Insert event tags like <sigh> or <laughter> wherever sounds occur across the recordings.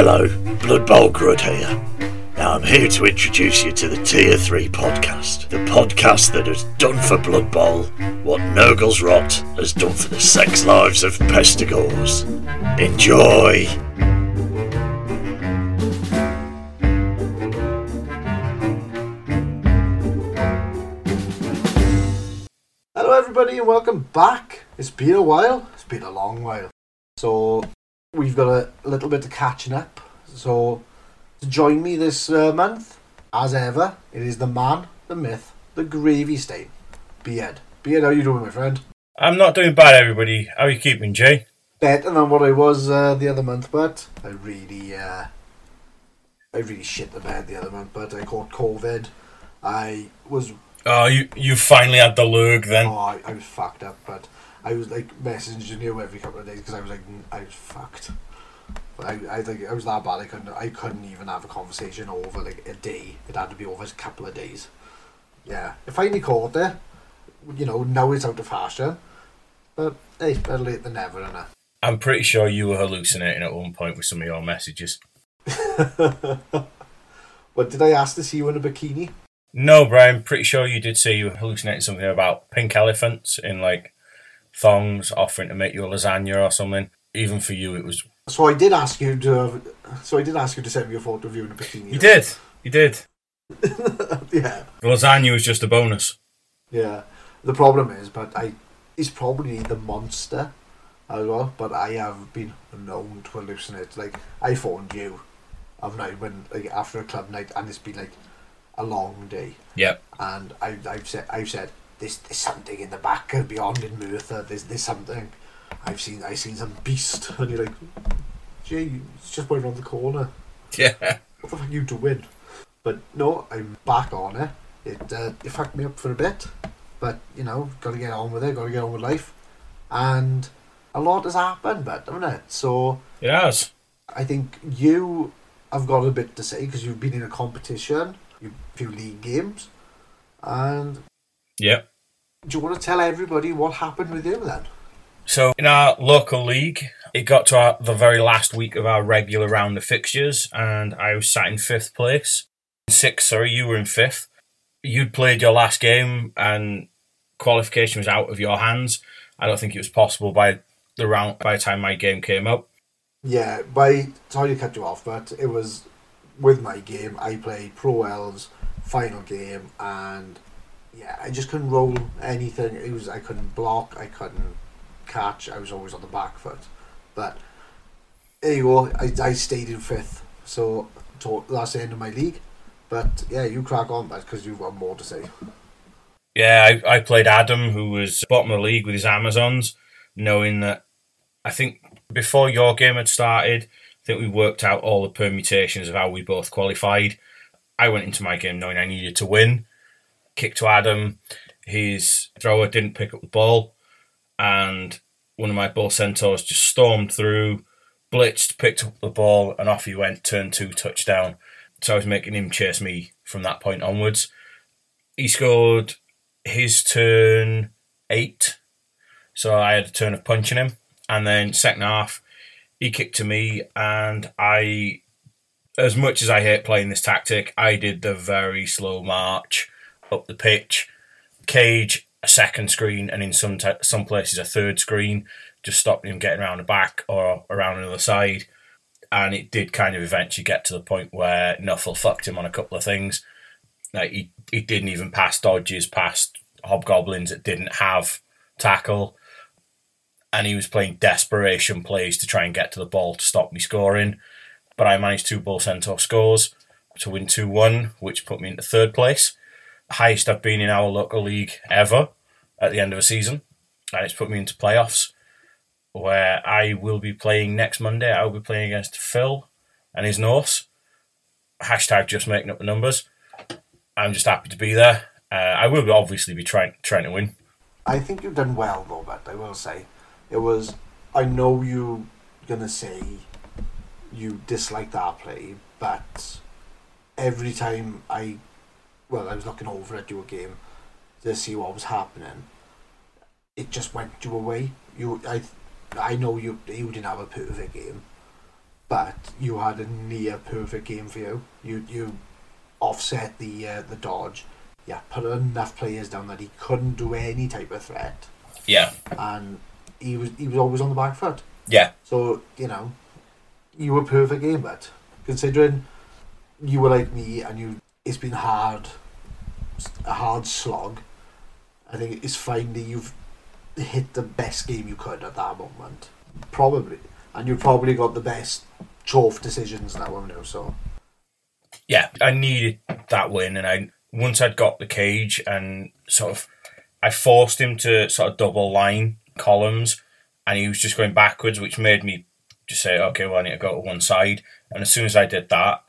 Hello, Blood Bowl Grud here. Now I'm here to introduce you to the Tier 3 podcast, the podcast that has done for Blood Bowl what Nurgle's Rot has done for the sex lives of pestigors. Enjoy! Hello, everybody, and welcome back. It's been a while. It's been a long while. So, we've got a little bit of catching up. So, to join me this uh, month, as ever, it is the man, the myth, the gravy stain, Beard. Beard, how you doing, my friend? I'm not doing bad, everybody. How are you keeping, Jay? Better than what I was uh, the other month, but I really, uh, I really shit the bed the other month. But I caught COVID. I was Oh, you you finally had the lurg then. Oh, I, I was fucked up, but I was like messaging you every couple of days because I was like I was fucked. But I, I like I was that bad. I couldn't I couldn't even have a conversation over like a day. It had to be over a couple of days. Yeah, If I finally caught it. You know, now it's out of fashion. But hey, better late than never, innit? I'm pretty sure you were hallucinating at one point with some of your messages. <laughs> what did I ask to see you in a bikini? No, Brian, pretty sure you did say you were hallucinating something about pink elephants in like thongs offering to make you a lasagna or something. Even for you, it was. So I did ask you to. So I did ask you to send me a photo of you in a bikini. You did. You did. <laughs> yeah. The lasagna was just a bonus. Yeah. The problem is, but I, he's probably the monster as well. But I have been known to hallucinate. Like I phoned you, of night when like after a club night, and it's been like a long day, Yep. and I I've said I've said there's there's something in the back of beyond in Merthyr. There's there's something. I've seen I seen some beast, <laughs> and you're like, gee, it's just right around the corner Yeah. what the fuck are you doing? But no, I'm back on it. It uh, it fucked me up for a bit, but you know, got to get on with it. Got to get on with life, and a lot has happened, but haven't it? So has. I think you have got a bit to say because you've been in a competition, you few league games, and Yep. do you want to tell everybody what happened with you then? So in our local league, it got to our, the very last week of our regular round of fixtures, and I was sat in fifth place. Sixth, sorry, you were in fifth. You'd played your last game, and qualification was out of your hands. I don't think it was possible by the round by the time my game came up. Yeah, by sorry to cut you off, but it was with my game. I played Pro Elves final game, and yeah, I just couldn't roll anything. It was I couldn't block, I couldn't catch. I was always on the back foot. But there you go. I, I stayed in fifth, so to, that's the end of my league. But yeah, you crack on, but because you've got more to say. Yeah, I, I played Adam, who was bottom of the league with his Amazons, knowing that I think before your game had started, I think we worked out all the permutations of how we both qualified. I went into my game knowing I needed to win. Kick to Adam, his thrower didn't pick up the ball, and one of my bull centaurs just stormed through, blitzed, picked up the ball, and off he went, turn two, touchdown. So I was making him chase me from that point onwards. He scored his turn eight. So I had a turn of punching him. And then second half, he kicked to me and I as much as I hate playing this tactic, I did the very slow march up the pitch. Cage, a second screen, and in some some places a third screen, just stopping him getting around the back or around another side. And it did kind of eventually get to the point where Nuffle fucked him on a couple of things. Like he, he didn't even pass dodges past hobgoblins that didn't have tackle. And he was playing desperation plays to try and get to the ball to stop me scoring. But I managed two bull centaur scores to win 2 1, which put me into third place. Highest I've been in our local league ever at the end of a season. And it's put me into playoffs where I will be playing next Monday. I will be playing against Phil and his Norse. Hashtag just making up the numbers. I'm just happy to be there. Uh, I will obviously be trying trying to win. I think you've done well, but I will say. It was. I know you're gonna say you dislike that play, but every time I. Well, I was looking over at your game to see what was happening. It just went you away. You, I, I know you. You didn't have a perfect game, but you had a near perfect game for you. You you offset the uh, the dodge. Yeah, put enough players down that he couldn't do any type of threat, Yeah, and he was he was always on the back foot. yeah, So you know, you were perfect game, but considering you were like me and you, it's been hard, a hard slog. I think it's that you've hit the best game you could at that moment, probably, and you've probably got the best chorf decisions now. I know so. yeah. I needed that win, and I once I'd got the cage and sort of, I forced him to sort of double line columns, and he was just going backwards, which made me just say, okay, well, I need to go to one side. And as soon as I did that,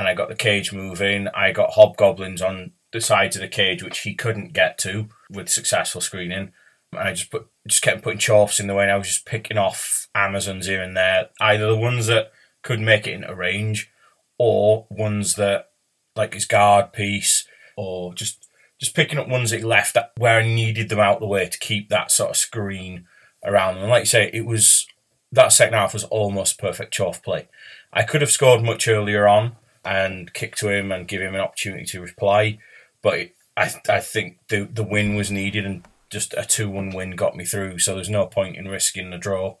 and I got the cage moving, I got hobgoblins on the sides of the cage, which he couldn't get to with successful screening. And I just put just kept putting chorfs in the way, and I was just picking off Amazons here and there, either the ones that could make it into range, or ones that like his guard piece, or just just picking up ones that he left where I needed them out of the way to keep that sort of screen around them. And like you say, it was that second half was almost perfect chorf play. I could have scored much earlier on and kick to him and give him an opportunity to reply, but I I think the the win was needed and just a two one win got me through. So there's no point in risking the draw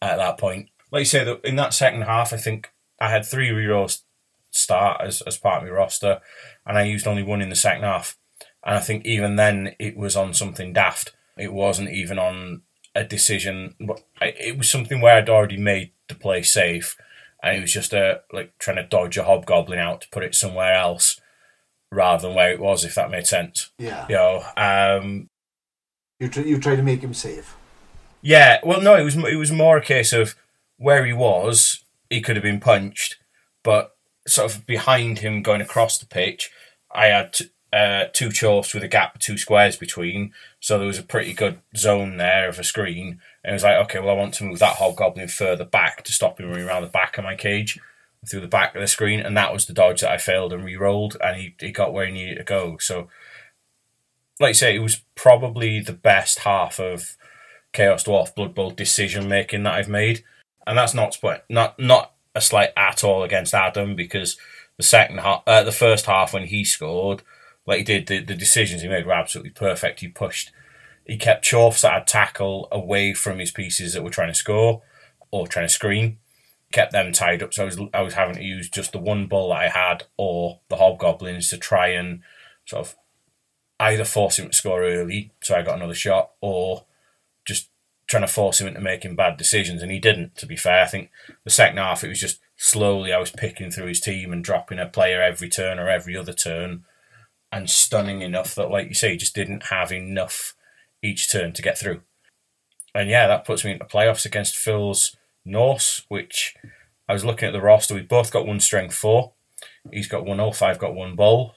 at that point. Like you say, in that second half, I think I had three rerolls start as as part of my roster, and I used only one in the second half. And I think even then it was on something daft. It wasn't even on a decision. But it was something where I'd already made the play safe, and it was just a like trying to dodge a hobgoblin out to put it somewhere else rather than where it was. If that made sense, Yeah, you know. Um, you tr- you try to make him safe. yeah, well, no, it was it was more a case of where he was. He could have been punched, but sort of behind him, going across the pitch, I had t- uh, two chorfs with a gap two squares between, so there was a pretty good zone there of a screen. And it was like, okay, well, I want to move that hobgoblin further back to stop him running around the back of my cage through the back of the screen, and that was the dodge that I failed and re-rolled, and he, he got where he needed to go. So, like I say, it was probably the best half of Chaos Dwarf Blood Bowl decision making that I've made, and that's not not not a slight at all against Adam because the second half, uh, the first half when he scored, like he did, the, the decisions he made were absolutely perfect. He pushed, he kept Chorfs that had tackle away from his pieces that were trying to score or trying to screen, kept them tied up. So I was I was having to use just the one bull that I had or the hobgoblins to try and sort of either force him to score early, so I got another shot, or just trying to force him into making bad decisions, and he didn't. To be fair, I think the second half it was just slowly I was picking through his team and dropping a player every turn or every other turn, and stunning enough that, like you say, he just didn't have enough each turn to get through. And yeah, that puts me into playoffs against Phil's Norse, which I was looking at the roster. We both got one strength four. He's got one oh off. I've got one bull.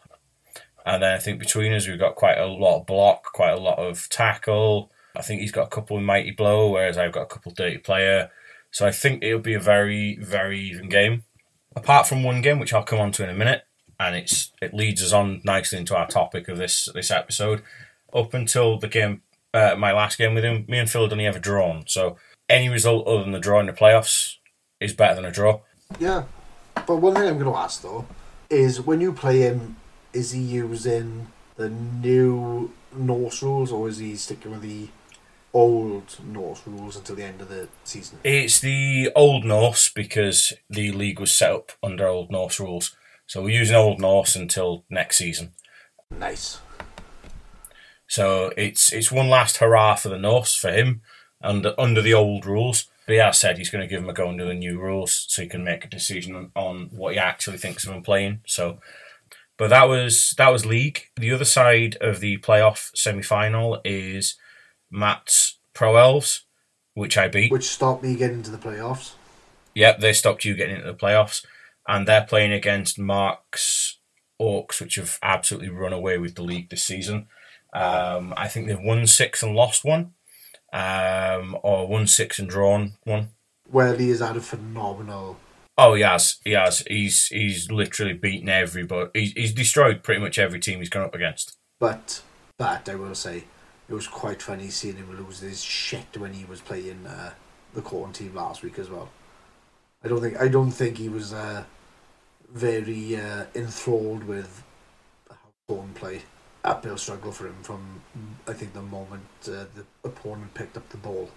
And then I think between us, we've got quite a lot of block, quite a lot of tackle. I think he's got a couple of mighty blow, whereas I've got a couple dirty player. So I think it'll be a very, very even game. Apart from one game, which I'll come on to in a minute, and it's it leads us on nicely into our topic of this this episode. Up until the game, uh, my last game with him, me and Phil had only ever drawn. So any result other than the draw in the playoffs is better than a draw. Yeah, but one thing I'm going to ask though is when you play him, is he using the new Norse rules or is he sticking with the old Norse rules until the end of the season? It's the Old Norse because the league was set up under Old Norse rules. So we're using Old Norse until next season. Nice. So it's it's one last hurrah for the Norse for him under under the old rules. But he has said he's going to give him a go under the new rules so he can make a decision on, on what he actually thinks of him playing. So, but that was that was league. The other side of the playoff semi final is Matt's Pro Elves, which I beat. Which stopped me getting into the playoffs. Yep, they stopped you getting into the playoffs, and they're playing against Mark's Orcs, which have absolutely run away with the league this season. Um, I think they've won six and lost one, um, or won six and drawn one. Well, he has had a phenomenal. Oh, he has. He has. He's he's literally beaten everybody. He's, he's destroyed pretty much every team he's gone up against. But, but I will say, it was quite funny seeing him lose his shit when he was playing uh, the Khorne team last week as well. I don't think I don't think he was uh, very uh, enthralled with how Khorne played. Uphill struggle for him from I think the moment uh, the opponent picked up the ball.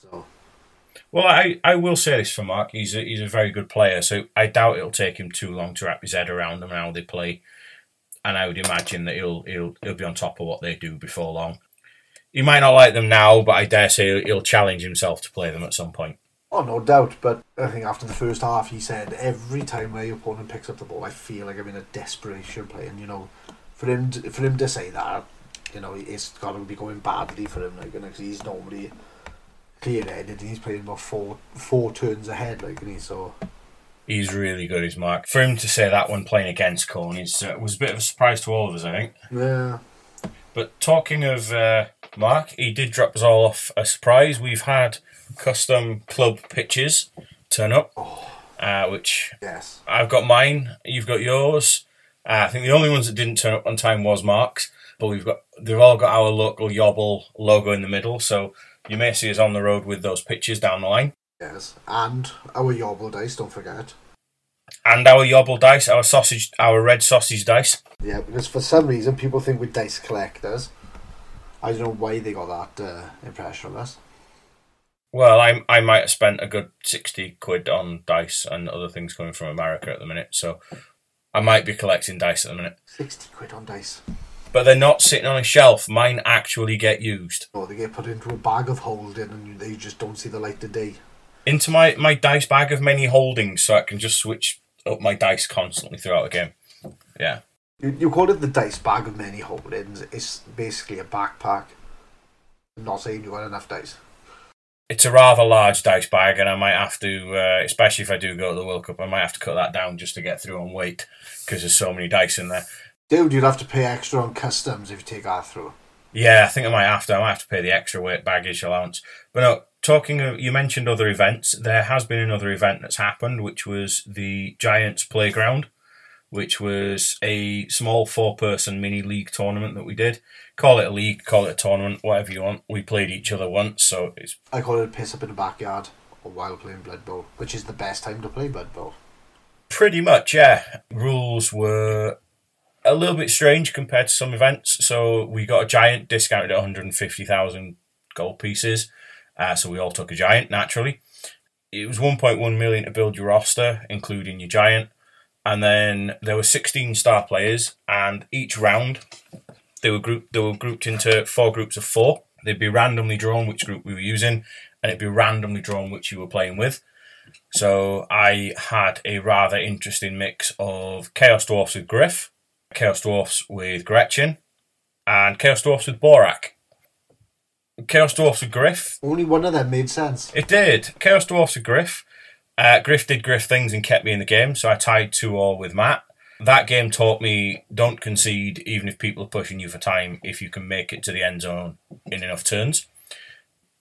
So Well, I, I will say this for Mark. He's a, he's a very good player, so I doubt it'll take him too long to wrap his head around them and how they play. And I would imagine that he'll he'll he'll be on top of what they do before long. He might not like them now, but I dare say he'll challenge himself to play them at some point. Oh, no doubt. But I think after the first half, he said, every time my opponent picks up the ball, I feel like I'm in a desperation play. And You know, for him to, for him to say that, you know, it's got to be going badly for him. Like, because he's normally clear-headed and he's playing about four four turns ahead. Like, and he's so. He's really good, is Mark. For him to say that when playing against Khorne is, uh, was a bit of a surprise to all of us, I think. Yeah. But talking of uh, Mark, he did drop us all off a surprise. We've had custom club pitches turn up, uh, which Yes. I've got mine. You've got yours. Uh, I think the only ones that didn't turn up on time was Mark's, but we've got they've all got our local Yobble logo in the middle. So you may see us on the road with those pitches down the line, Yes. And our Yobble dice, don't forget. and our Yobble dice, our sausage, our red sausage dice. Yeah, because for some reason people think we're dice collectors. I don't know why they got that uh, impression of us. Well, I I might have spent a good sixty quid on dice and other things coming from America at the minute, so I might be collecting dice at the minute. 60 quid on dice. But they're not sitting on a shelf. Mine actually get used. Or they get put into a bag of holding and they just don't see the light of day. into my, my dice bag of many holdings so I can just switch up my dice constantly throughout the game. Yeah. You, you call it the dice bag of many holdings. It's basically a backpack. I'm not saying you got enough dice. It's a rather large dice bag, and I might have to, uh, especially if I do go to the World Cup, I might have to cut that down just to get through on weight because there's so many dice in there. Dude, you'd have to pay extra on customs if you take that through. Yeah, I think I might have to. I might have to pay the extra weight baggage allowance. But no, talking of, you mentioned other events. There has been another event that's happened, which was the Giants Playground, which was a small four-person mini league tournament that we did. Call it a league, call it a tournament, whatever you want. We played each other once, so it's I call it a piss up in the backyard or while playing Blood Bowl, which is the best time to play Blood Bowl. pretty much yeah. Rules were a little bit strange compared to some events. So we got a giant discounted at 150,000 gold pieces. Uh, so we all took a giant naturally. It was 1.1 million to build your roster, including your giant. And then there were 16 star players, and each round they were grouped. They were grouped into four groups of four. They'd be randomly drawn which group we were using, and it'd be randomly drawn which you were playing with. So I had a rather interesting mix of Chaos Dwarfs with Griff, Chaos Dwarfs with Gretchen, and Chaos Dwarfs with Borak. Chaos Dwarfs with Griff. Only one of them made sense. It did. Chaos Dwarfs with Griff. Uh, Griff did Griff things and kept me in the game, so I tied 2 all with Matt. That game taught me don't concede even if people are pushing you for time if you can make it to the end zone in enough turns.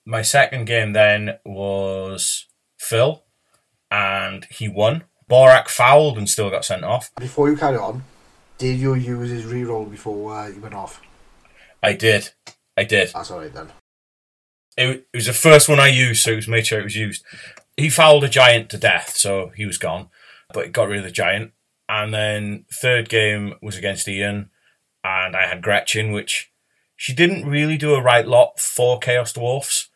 My second game then was Phil, and he won. Borak fouled and still got sent off. Before you carry on, did you use his reroll before uh, you went off? I did. I did. That's alright then. It, it was the first one I used, so it was made sure it was used. He fouled a giant to death, so he was gone, but it got rid of the giant. And then third game was against Ian, and I had Gretchen, which she didn't really do a right lot for Chaos Dwarfs,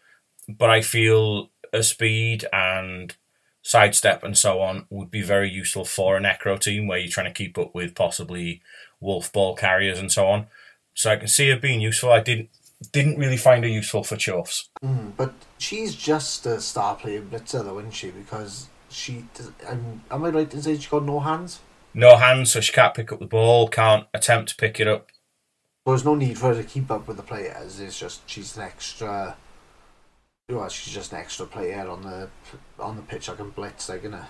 but I feel a speed and sidestep and so on would be very useful for a necro team where you're trying to keep up with possibly wolf ball carriers and so on. So I can see her being useful. I didn't didn't really find her useful for chorfs. Mm, but she's just a star player blitzer though, isn't she? Because she, am, am I right in saying she got no hands? No hands, so she can't pick up the ball, can't attempt to pick it up. There's no need for her to keep up with the players. It's just she's an extra. Well, she's just an extra player on the on the pitch. I can blitz, they're gonna.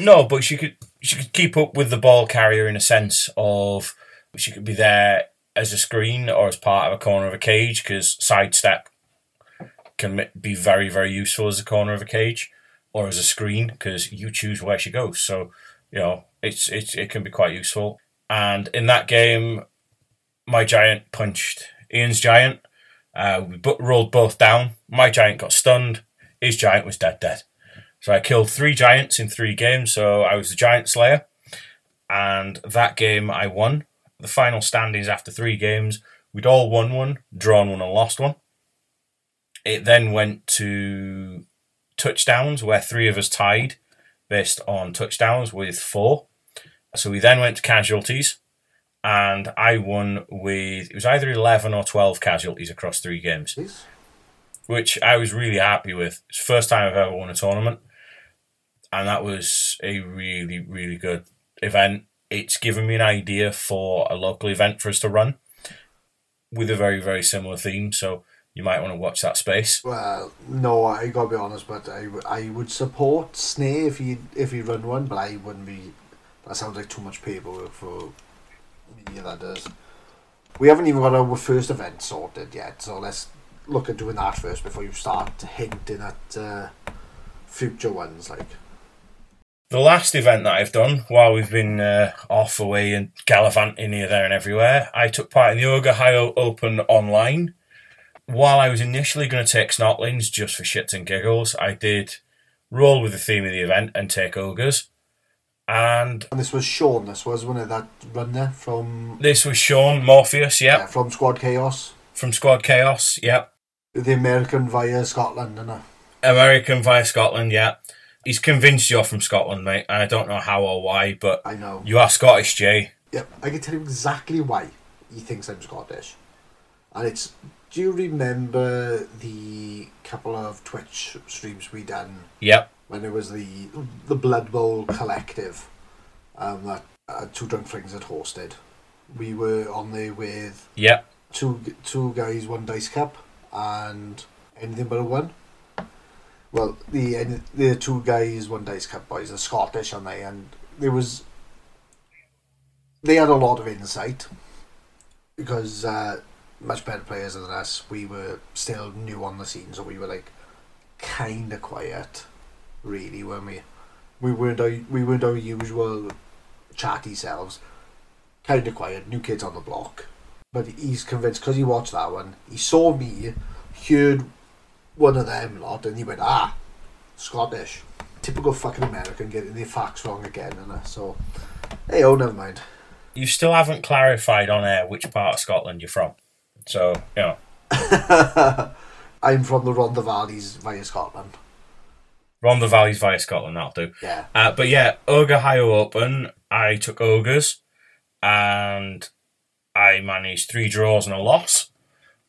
No, but she could she could keep up with the ball carrier in a sense of she could be there as a screen or as part of a corner of a cage because sidestep can be very very useful as a corner of a cage or as a screen because you choose where she goes. So you know it's it's it can be quite useful. And in that game, my giant punched Ian's giant. Uh, we rolled both down. My giant got stunned. His giant was dead dead. So I killed three giants in three games. So I was the giant slayer, and that game I won. The final standings after three games, we'd all won one, drawn one, and lost one. It then went to touchdowns, where three of us tied based on touchdowns with four. So we then went to casualties, and I won with it was either eleven or twelve casualties across three games, Jeez. which I was really happy with. It's the first time I've ever won a tournament, and that was a really really good event. It's given me an idea for a local event for us to run with a very very similar theme. So you might want to watch that space. Well, no, I gotta be honest, but I, I would support Snare if he if he run one, but I wouldn't be. That sounds like too much paperwork for me. Yeah, That does. We haven't even got our first event sorted yet, so let's look at doing that first before you start hinting at uh, future ones. Like, The last event that I've done while we've been uh, off away and gallivanting here, there, and everywhere, I took part in the Ogre Ohio Open online. While I was initially going to take Snotlings just for shits and giggles, I did roll with the theme of the event and take ogres. And and this was Sean. This was one of that run there from this was Sean Morpheus, yeah, yep, from Squad Chaos, from Squad Chaos, yep. the American via Scotland, and American via Scotland, yeah. He's convinced you're from Scotland, mate, and I don't know how or why, but I know. you are Scottish, Jay. Yep, I can tell you exactly why he thinks I'm Scottish. And it's do you remember the couple of Twitch streams we done Yep, when it was the the Blood Bowl collective um, that uh, Two Drunk Flings had hosted? We were on there with yep, two two guys, one dice cup, and anything but a one. Well, the the two guys, one dice cup boys, are Scottish, aren't they? And there was they had a lot of insight because uh, much better players than us. We were still new on the scene, so we were like kind of quiet, really, when we we weren't our, we weren't our usual chatty selves. Kind of quiet, new kids on the block but he's convinced because he watched that one. He saw me, heard one of them lot, and he went, ah, Scottish. Typical fucking American getting their facts wrong again, and so, hey, oh, never mind. you still haven't clarified on air which part of Scotland you're from. So, you know, <laughs> I'm from the Rhondda Valleys via Scotland. Rhondda Valley's via Scotland, that'll do. Yeah. Uh, but yeah, Ogre Open, I took Ogres and I managed three draws and a loss.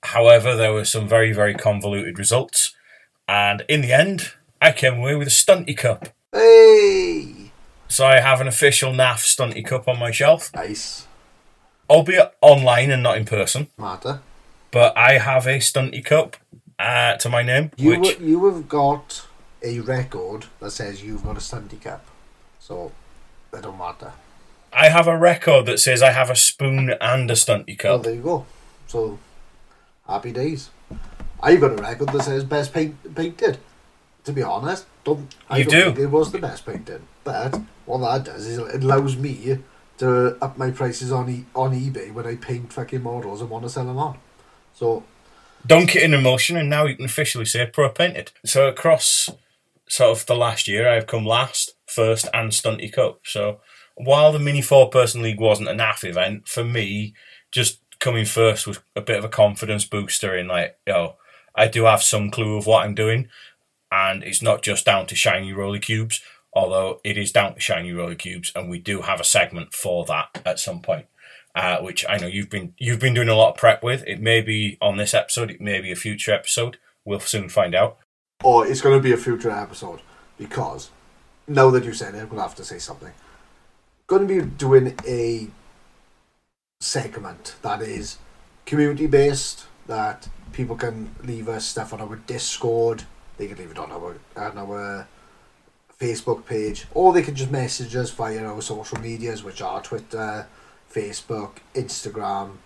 However, there were some very, very convoluted results. And in the end, I came away with a Stunty Cup. Hey! So I have an official NAF Stunty Cup on my shelf, Nice. albeit online and not in person. Matter. But I have a Stunty Cup uh, to my name, You, which you have got a record that says you've got a Stunty Cup. So, that don't matter. I have a record that says I have a spoon and a Stunty Well, Cup. there you go. So, happy days. I've got a record that says best paint, painted. To be honest, don't I You don't do. think it was the best painted. But what that does is it allows me to up my prices on e- on eBay when I paint fucking models and want to sell them on. So dunk it in emulsion, and now you can officially say pro painted. So across sort of the last year, I've come last, first, and Stunty Cup. So while the mini four person league wasn't a NAF event for me, just coming first was a bit of a confidence booster in like, yo, I do have some clue of what I'm doing, and it's not just down to shiny roller cubes. Although it is down to shiny roller cubes, and we do have a segment for that at some point uh, which I know you've been you've been doing a lot of prep with. It may be on this episode, it may be a future episode. We'll soon find out. Or it's going to be a future episode because now that you said it, to have to say something. Going to be doing a segment that is community based that people can leave us stuff on our Discord. They can leave it on our on our Facebook page, or they can just message us via our social medias, which are Twitter, Facebook, Instagram.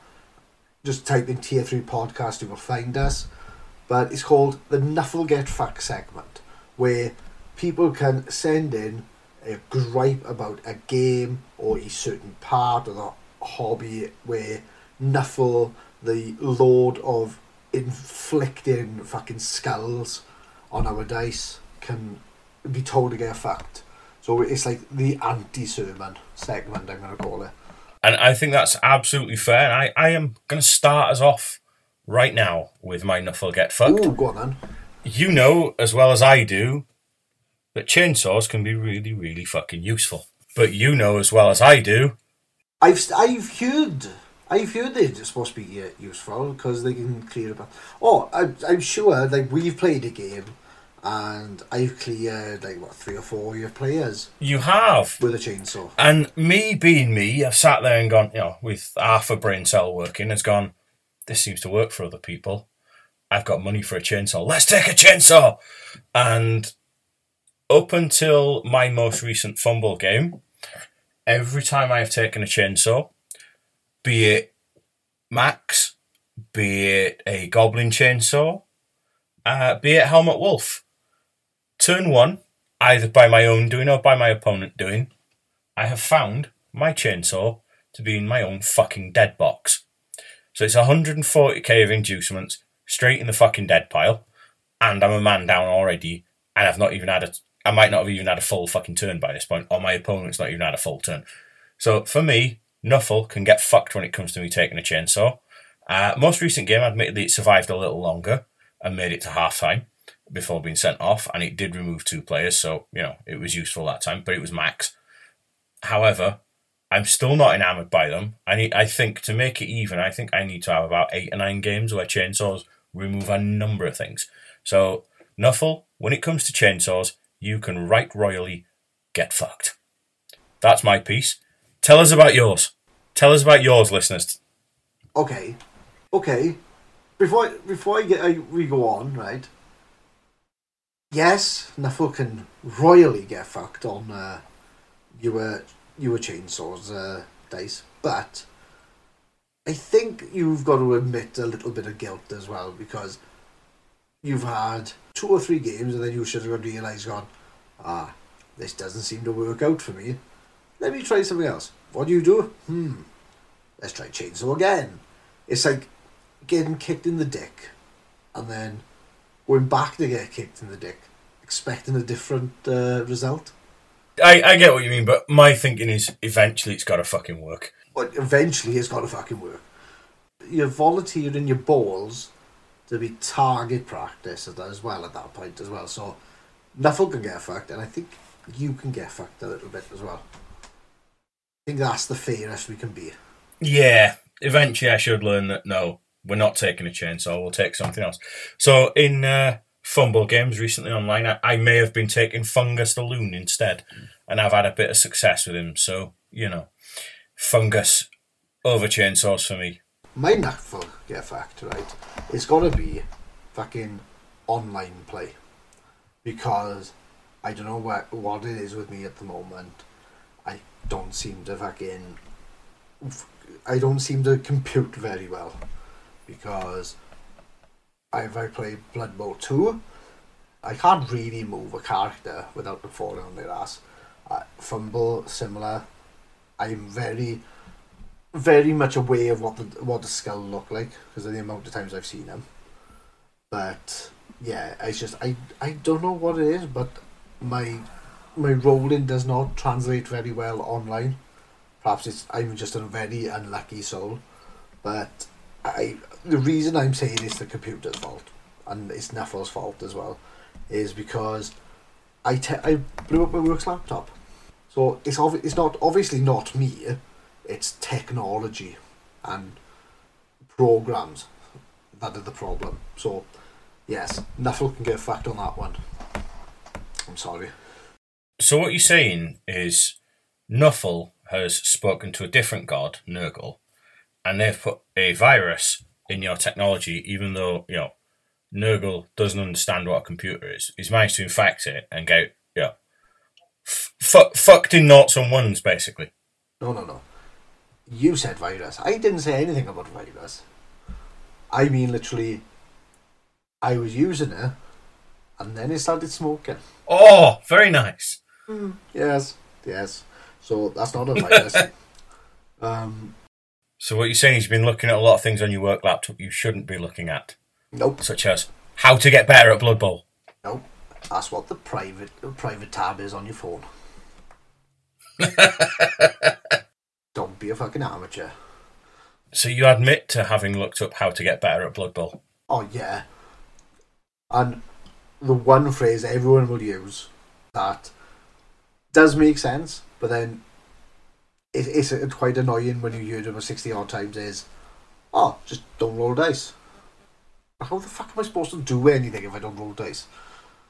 Just type in Tier Three Podcast, you will find us but it's called the Nuffle Get Fuck segment, where people can send in a gripe about a game or a certain part of the hobby where Nuffle, the lord of inflicting fucking skulls on our dice, can be told to get fucked. So it's like the anti-sermon segment. I'm gonna call it. And I think that's absolutely fair. I, I am going to start us off right now with my Nuffle Get Fucked. Ooh, go on then. You know as well as I do that chainsaws can be really, really fucking useful. But you know as well as I do I've I've heard I've heard they're supposed to be uh, useful because they can clear about. Oh, I'm I'm sure like we've played a game, and I've cleared like what three or four of your players you have. with a chainsaw. And me being me, I've sat there and gone, you know, with half a brain cell working, it's gone, this seems to work for other people. I've got money for a chainsaw. Let's take a chainsaw. And up until my most recent FUMBBL game, every time I have taken a chainsaw, be it Max, be it a Goblin chainsaw, uh, be it Helmut Wulf, turn one, either by my own doing or by my opponent doing, I have found my chainsaw to be in my own fucking dead box. So it's 140k of inducements straight in the fucking dead pile, and I'm a man down already, and I've not even had a. I might not have even had a full fucking turn by this point, or my opponent's not even had a full turn. So for me, Nuffle can get fucked when it comes to me taking a chainsaw. Uh, most recent game, admittedly, it survived a little longer and made it to half time before being sent off, and it did remove two players, so you know it was useful that time, but it was max. However, I'm still not enamored by them. I need, I think, to make it even, I think I need to have about eight or nine games where chainsaws remove a number of things. So, Nuffle, when it comes to chainsaws, you can right royally get fucked. That's my piece. Tell us about yours. Tell us about yours, listeners. Okay, okay. Before before I get we go on, right? Yes, Nuffle can royally get fucked on uh, your your chainsaws uh, dice, but I think you've got to admit a little bit of guilt as well because you've had two or three games and then you should have realised, gone, ah, this doesn't seem to work out for me. Let me try something else. What do you do? Hmm, let's try chainsaw again. It's like getting kicked in the dick and then going back to get kicked in the dick, expecting a different uh, result. I, I get what you mean, but my thinking is eventually it's got to fucking work. But eventually it's got to fucking work. You're volunteering your balls to be target practice as well at that point as well. So Nuffle can get fucked, and I think you can get fucked a little bit as well. I think that's the fairest we can be. Yeah, eventually I should learn that no, we're not taking a chainsaw, we'll take something else. So in uh, FUMBBL games recently online, I, I may have been taking Fungus the Loon instead, and I've had a bit of success with him. So, you know, Fungus over chainsaws for me. My Nuffle get fucked, right? It's got to be fucking online play. Because I don't know what, what it is with me at the moment. I don't seem to fucking. I don't seem to compute very well. Because if I play Blood Bowl 2, I can't really move a character without them falling on their ass. Uh, FUMBBL, similar. I'm very, very much aware of what the what the skull look like because of the amount of times I've seen him. But yeah, it's just I I don't know what it is, but my my rolling does not translate very well online. Perhaps it's I'm just a very unlucky soul, but I the reason I'm saying it's the computer's fault and it's Nuffle's fault as well is because I te- I blew up my work's laptop. So it's it's not obviously not me, it's technology and programs that are the problem. So yes, Nuffle can get fucked on that one. I'm sorry. So what you're saying is Nuffle has spoken to a different god, Nurgle, and they've put a virus in your technology, even though, you know, Nurgle doesn't understand what a computer is. He's managed to infect it and get, you know, f- fu- fucked in noughts and ones, basically. No, no, no. You said virus. I didn't say anything about virus. I mean, literally, I was using it, and then it started smoking. Oh, very nice. Yes, yes. So that's not a virus. <laughs> um, So what you're saying is you've been looking at a lot of things on your work laptop you shouldn't be looking at, nope, such as how to get better at Blood Bowl. nope. That's what the private private tab is on your phone. <laughs> Don't be a fucking amateur. So you admit to having looked up how to get better at Blood Bowl? Oh yeah. And the one phrase everyone will use that does make sense, but then it, it's quite annoying when you hear them about sixty odd times. Is oh, just don't roll dice. How the fuck am I supposed to do anything if I don't roll dice?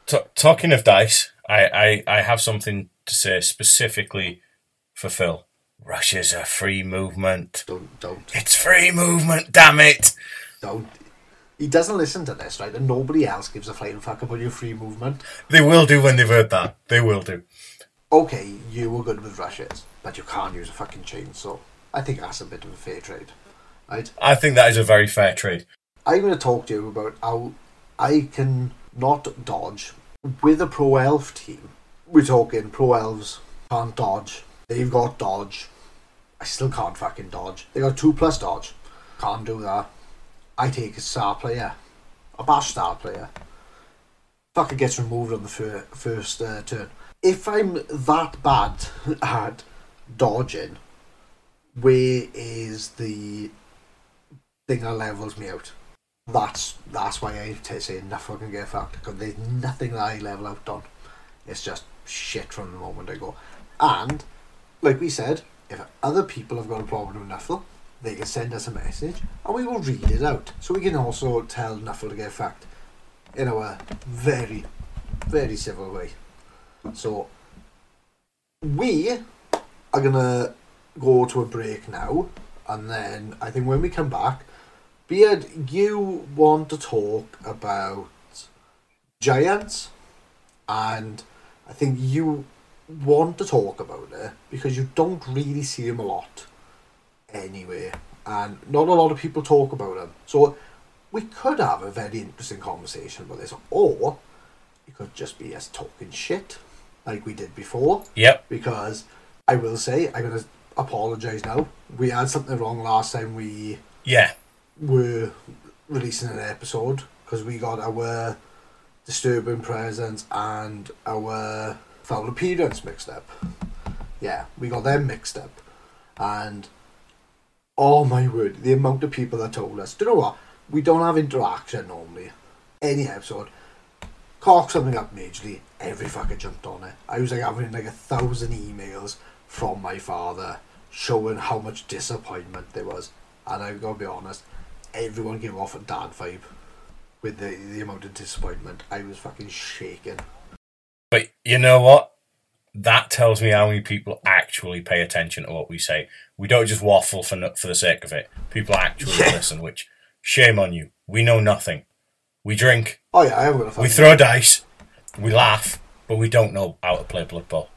T- talking of dice, I, I, I have something to say specifically for Phil. Rushes a free movement. Don't don't It's free movement, damn it! don't. He doesn't listen to this, right? And nobody else gives a flying fuck about your free movement. They will do when they've heard that. They will do. Okay, you were good with rushes, but you can't use a fucking chainsaw. I think that's a bit of a fair trade, right? I think that is a very fair trade. I'm going to talk to you about how I can not dodge with a pro elf team. We're talking pro elves can't dodge. They've got dodge. I still can't fucking dodge. They got two plus dodge. Can't do that. I take a star player, a bash star player. Fucker gets removed on the fir- first uh, turn. If I'm that bad <laughs> at dodging, where is the thing that levels me out? That's that's why I t- say nothing can get fucked because there's nothing that I level out on. It's just shit from the moment I go. And like we said, if other people have got a problem with Nuffle, they can send us a message and we will read it out. So we can also tell Nuffle to get fucked in a very, very civil way. So we are gonna go to a break now, and then I think when we come back, Beard, you want to talk about giants, and I think you want to talk about it because you don't really see them a lot anyway, and not a lot of people talk about them. So we could have a very interesting conversation about this, or it could just be us talking shit like we did before Yep. because I will say I'm gonna apologise now. We had something wrong last time we Yeah. were releasing an episode because we got our disturbing presence and our foul appearance mixed up. Yeah, we got them mixed up, and oh my word, the amount of people that told us, do you know what? We don't have interaction normally. Any episode, cock something up majorly, every fucker jumped on it. I was like having like a thousand emails from my father showing how much disappointment there was. And I've got to be honest, everyone gave off a dad vibe with the, the amount of disappointment. I was fucking shaking. But you know what? That tells me how many people actually pay attention to what we say. We don't just waffle for no- for the sake of it. People actually Yeah. listen. Which shame on you. We know nothing. We drink. Oh yeah, I am gonna We throw dice. We laugh, but we don't know how to play Blood Bowl.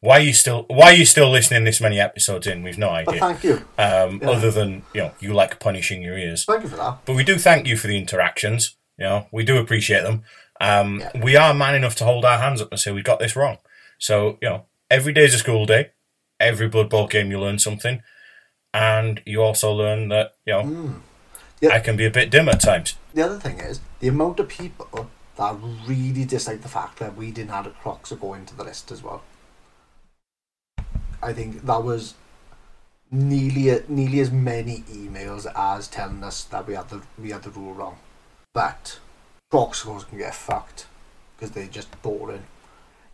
Why are you still Why are you still listening this many episodes in? We've no idea. But thank you, Um, Yeah. Other than you know, you like punishing your ears. thank you for that. But we do thank you for the interactions. You know, we do appreciate them. Um, Yeah. We are man enough to hold our hands up and say we got this wrong. So you know, every day's a school day. Every Blood Bowl game, you learn something, and you also learn that you know Mm. Yeah. I can be a bit dim at times. The other thing is the amount of people that really dislike the fact that we didn't add a Kroxigor into the list as well. I think that was nearly nearly as many emails as telling us that we had the we had the rule wrong. But Kroxigors can get fucked because they're just boring.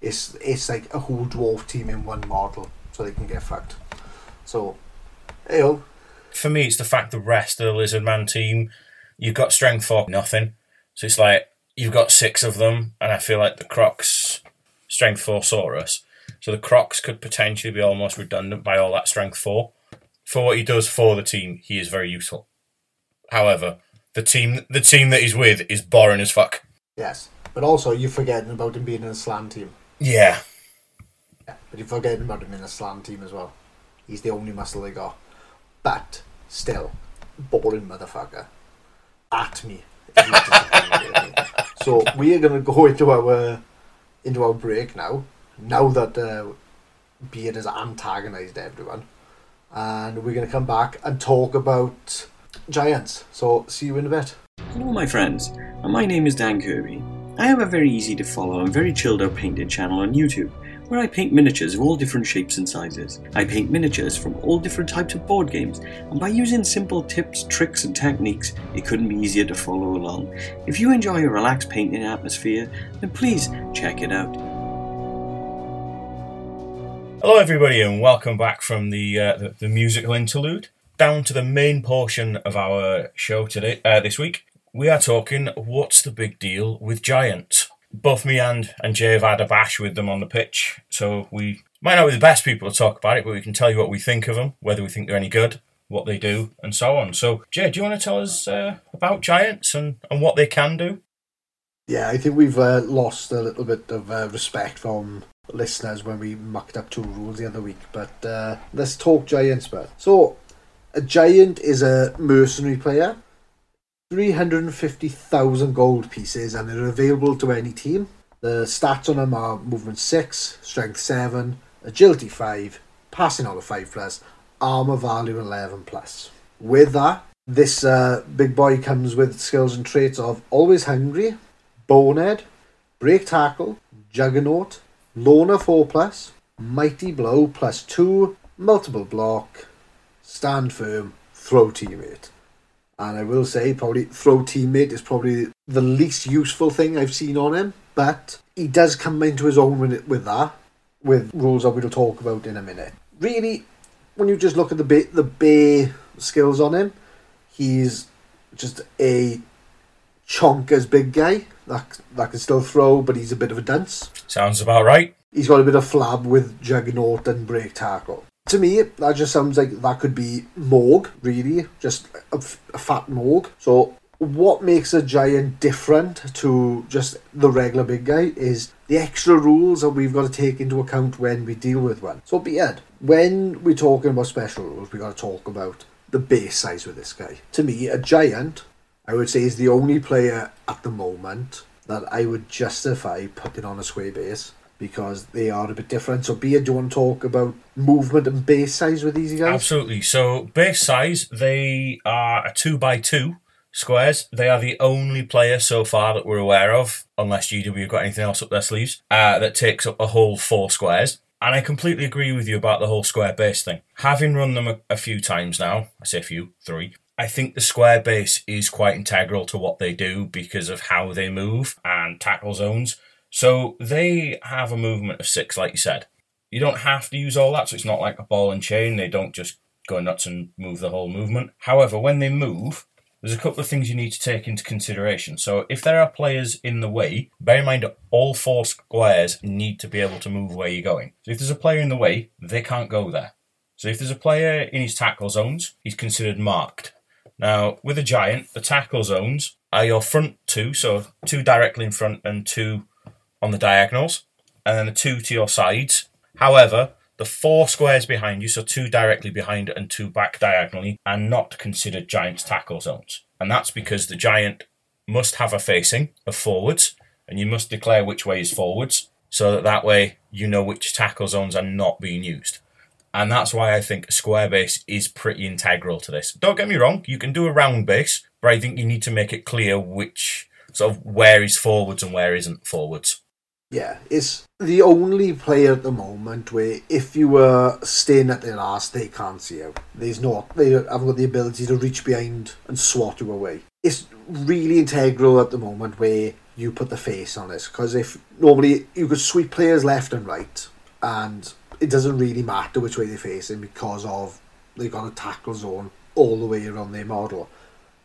It's it's like a whole dwarf team in one model, so they can get fucked. So, hey, For me, it's the fact the rest of the Lizard Man team, you've got strength for nothing. So it's like you've got six of them, and I feel like the Crocs strength for Saurus. So the Crocs could potentially be almost redundant by all that strength four. For what he does for the team, he is very useful. However, the team the team that he's with is boring as fuck. yes, but also you're forgetting about him being in a slam team. Yeah. Yeah, but you're forgetting about him in a slam team as well. He's the only muscle they got. But still, boring motherfucker. At me. if you disagree with me. so we are gonna go into our uh, into our break now. Now that uh, Beard has antagonized everyone, and we're gonna come back and talk about giants. So see you in a bit. Hello, my friends, and my name is Dan Kirby. I have a very easy to follow and very chilled out painted channel on YouTube where I paint miniatures of all different shapes and sizes. I paint miniatures from all different types of board games, and by using simple tips, tricks, and techniques, it couldn't be easier to follow along. If you enjoy a relaxed painting atmosphere, then please check it out. Hello, everybody, and welcome back from the uh, the, the musical interlude down to the main portion of our show today. Uh, this week, we are talking what's the big deal with giants both me and, and Jay have had a bash with them on the pitch, so we might not be the best people to talk about it, but we can tell you what we think of them, whether we think they're any good, what they do, and so on. So, Jay, do you want to tell us uh, about Giants and, and what they can do? Yeah, I think we've uh, lost a little bit of uh, respect from listeners when we mucked up two rules the other week, but uh, let's talk Giants, but so a Giant is a mercenary player 350,000 gold pieces and they're available to any team. The stats on them are movement 6, strength 7, agility 5, passing on a 5 plus, armor value 11 plus. With that, this uh, big boy comes with skills and traits of always hungry, bonehead, break tackle, juggernaut, loner 4 plus, mighty blow plus 2, multiple block, stand firm, throw teammate. And I will say, probably throw teammate is probably the least useful thing I've seen on him. But he does come into his own with, with that, with rules that we'll talk about in a minute. Really, when you just look at the ba- the bare skills on him, he's just a chonkers big guy that that can still throw, but he's a bit of a dunce. Sounds about right. He's got a bit of flab with juggernaut and break tackle. To me, that just sounds like that could be Morg, really, just a, a fat Morg. So, what makes a giant different to just the regular big guy is the extra rules that we've got to take into account when we deal with one. So, be it, when we're talking about special rules, we've got to talk about the base size with this guy. To me, a giant, I would say, is the only player at the moment that I would justify putting on a square base because they are a bit different. So, Beard, do you want to talk about movement and base size with these guys? Absolutely. So, base size, they are a two by two squares. They are the only player so far that we're aware of, unless GW have got anything else up their sleeves, uh, that takes up a whole four squares. And I completely agree with you about the whole square base thing. Having run them a, a few times now, I say a few, three, I think the square base is quite integral to what they do because of how they move and tackle zones. So they have a movement of six, like you said. You don't have to use all that, so it's not like a ball and chain. They don't just go nuts and move the whole movement. However, when they move, there's a couple of things you need to take into consideration. So if there are players in the way, bear in mind all four squares need to be able to move where you're going. So if there's a player in the way, they can't go there. So if there's a player in his tackle zones, he's considered marked. Now, with a giant, the tackle zones are your front two, so two directly in front and two on the diagonals, and then the two to your sides. However, the four squares behind you, so two directly behind and two back diagonally, are not considered giant's tackle zones. And that's because the giant must have a facing of forwards, and you must declare which way is forwards, so that that way you know which tackle zones are not being used. And that's why I think square base is pretty integral to this. Don't get me wrong, you can do a round base, but I think you need to make it clear which sort of where is forwards and where isn't forwards. Yeah, it's the only player at the moment where if you were staying at their ass, they can't see you. There's not. They haven't got the ability to reach behind and swat you away. It's really integral at the moment where you put the face on this because if normally you could sweep players left and right and it doesn't really matter which way they're facing because of they've got a tackle zone all the way around their model.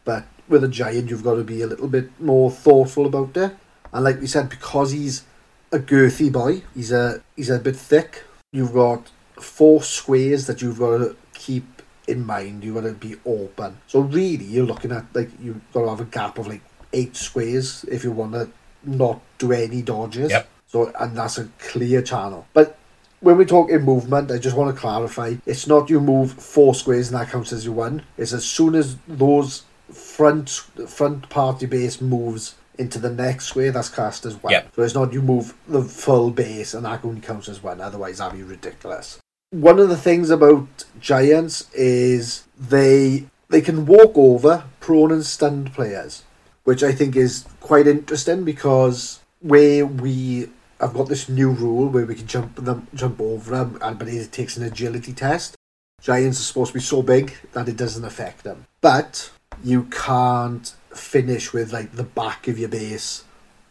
But with a giant, you've got to be a little bit more thoughtful about it. And like we said, because he's a girthy boy. He's a he's a bit thick. You've got four squares that you've got to keep in mind. You've got to be open. So really, you're looking at like you've got to have a gap of like eight squares if you want to not do any dodges. Yep. So and that's a clear channel. But when we talk in movement, I just want to clarify: it's not you move four squares and that counts as you won. It's as soon as those front front party base moves into the next square, that's cast as one. Yep. So it's not you move the full base and that only counts as one, otherwise that'd be ridiculous. One of the things about giants is they they can walk over prone and stunned players. which I think is quite interesting because where we have got this new rule where we can jump them, jump over them, and but it takes an agility test. Giants are supposed to be so big that it doesn't affect them, but you can't finish with like the back of your base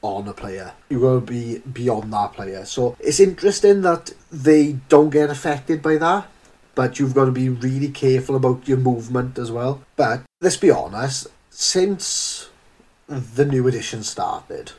on a player. You will be beyond that player. So it's interesting that they don't get affected by that, but you've got to be really careful about your movement as well. But let's be honest, since the new edition started,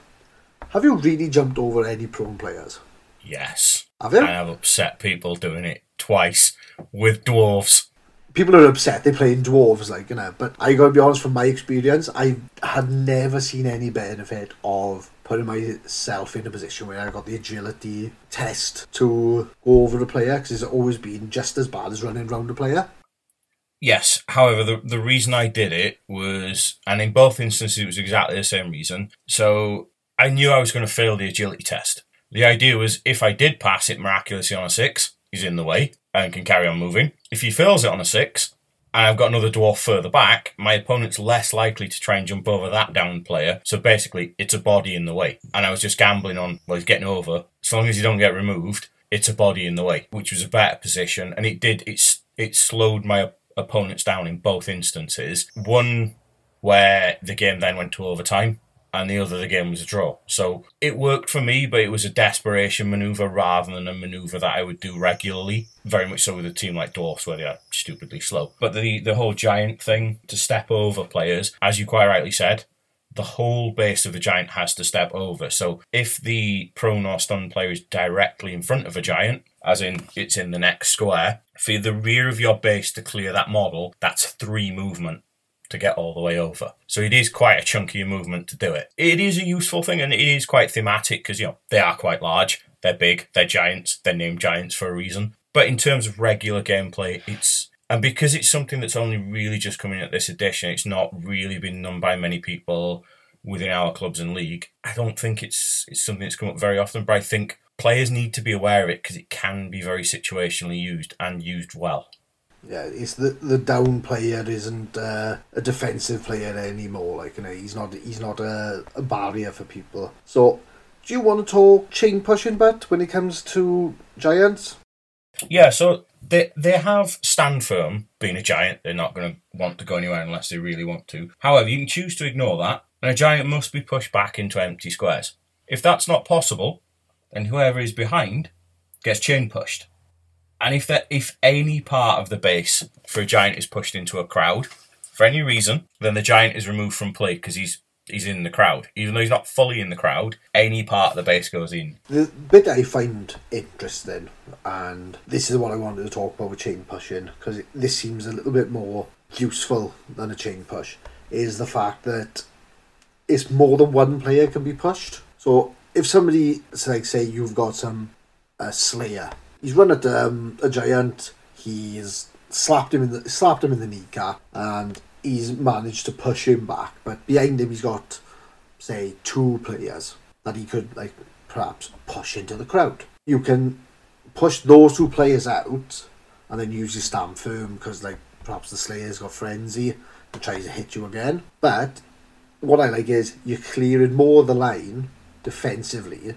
have you really jumped over any prone players? Yes. Have you? I have upset people doing it twice with dwarves. people are upset they're playing dwarves, like you know. But I gotta be honest, from my experience, I had never seen any benefit of putting myself in a position where I got the agility test to go over the player because it's always been just as bad as running around a player. Yes. However, the the reason I did it was, and in both instances, it was exactly the same reason. So I knew I was going to fail the agility test. The idea was if I did pass it miraculously on a six, he's in the way and can carry on moving. If he fails it on a six, and I've got another dwarf further back, my opponent's less likely to try and jump over that down player. So basically, it's a body in the way. And I was just gambling on, well, he's getting over. As long as he don't get removed, it's a body in the way, which was a better position. And it did, it's, it slowed my opponents down in both instances. One where the game then went to overtime, and the other the game was a draw. So it worked for me, but it was a desperation maneuver rather than a maneuver that I would do regularly. Very much so with a team like Dwarfs, where they are stupidly slow. But the the whole giant thing to step over players, as you quite rightly said, the whole base of the giant has to step over. So if the prone or stun player is directly in front of a giant, as in it's in the next square, for the rear of your base to clear that model, that's three movement to get all the way over. So it is quite a chunky movement to do it. It is a useful thing and it is quite thematic because, you know, they are quite large, they're big, they're giants, they're named giants for a reason. But in terms of regular gameplay, it's and because it's something that's only really just coming at this edition, it's not really been done by many people within our clubs and league. I don't think it's it's something that's come up very often, but I think players need to be aware of it because it can be very situationally used and used well. Yeah, it's the the down player isn't uh, a defensive player anymore. Like you know, he's not he's not a, a barrier for people. So, do you want to talk chain pushing, but when it comes to giants? Yeah, so they they have stand firm. Being a giant, they're not going to want to go anywhere unless they really want to. However, you can choose to ignore that, and a giant must be pushed back into empty squares. If that's not possible, then whoever is behind gets chain pushed. And if that if any part of the base for a giant is pushed into a crowd for any reason, then the giant is removed from play because he's he's in the crowd. Even though he's not fully in the crowd, any part of the base goes in. The bit that I find interesting, and this is what I wanted to talk about with chain pushing, because this seems a little bit more useful than a chain push, is the fact that it's more than one player can be pushed. So if somebody, so like say you've got some a Slayer, he's run at um, a giant, he's slapped him in the slapped him in the kneecap, and he's managed to push him back. But behind him, he's got say two players that he could like perhaps push into the crowd. You can push those two players out and then use your stand firm because like perhaps the Slayer's got frenzy and tries to hit you again. But what I like is you're clearing more of the line defensively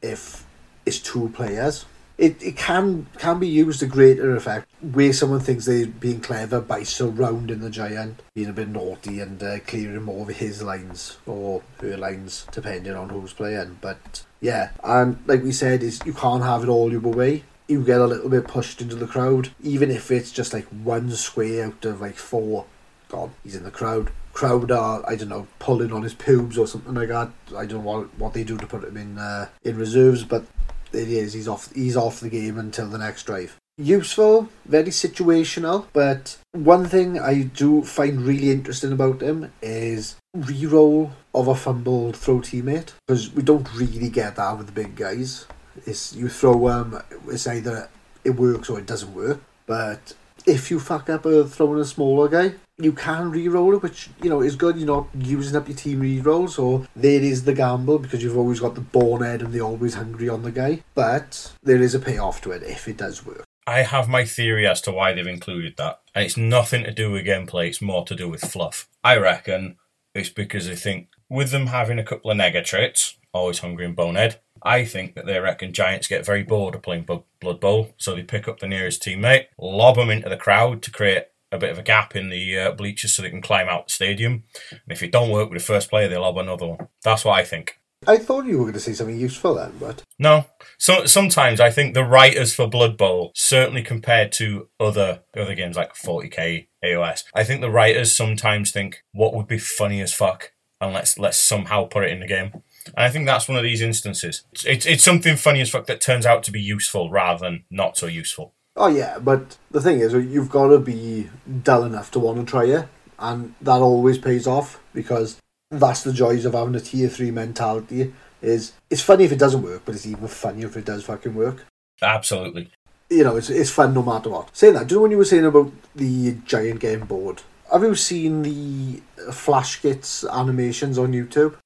if it's two players. It, it can can be used to greater effect where someone thinks they're being clever by surrounding the giant, being a bit naughty and uh, clearing more of his lines or her lines, depending on who's playing. But yeah, and like we said, is you can't have it all your way. You get a little bit pushed into the crowd, even if it's just like one square out of like four. God, he's in the crowd. Crowd are I don't know pulling on his pubes or something like that. I don't know what what they do to put him in uh, in reserves, but it is. He's off. He's off the game until the next drive. Useful, very situational. But one thing I do find really interesting about him is re-roll of a fumbled throw teammate because we don't really get that with the big guys. It's you throw um, it's either it works or it doesn't work. But if you fuck up a throwing a smaller guy, you can re-roll it, which you know is good. You're not using up your team re-rolls, so there is the gamble because you've always got the bonehead and the always hungry on the guy. But there is a payoff to it if it does work. I have my theory as to why they've included that, and it's nothing to do with gameplay. It's more to do with fluff. I reckon It's because I think with them having a couple of nega traits, always hungry and bonehead, I think that they reckon Giants get very bored of playing Blood Bowl, so they pick up the nearest teammate, lob them into the crowd to create a bit of a gap in the uh, bleachers so they can climb out the stadium. And if it don't work with the first player, they'll have another one. That's what I think. I thought you were going to say something useful then, but No, so sometimes I think the writers for Blood Bowl, certainly compared to other other games like 40k AOS, I think the writers sometimes think what would be funny as fuck, and let's let's somehow put it in the game. And I think that's one of these instances. It's, it's it's something funny as fuck that turns out to be useful rather than not so useful. Oh yeah, but the thing is, you've got to be dull enough to want to try it, and that always pays off because that's the joys of having a tier three mentality. Is it's funny if it doesn't work, but it's even funnier if it does fucking work. Absolutely. you know, it's, it's fun no matter what. Saying that, do you know when you were saying about the giant game board? Have you seen the Flashgitz animations on YouTube?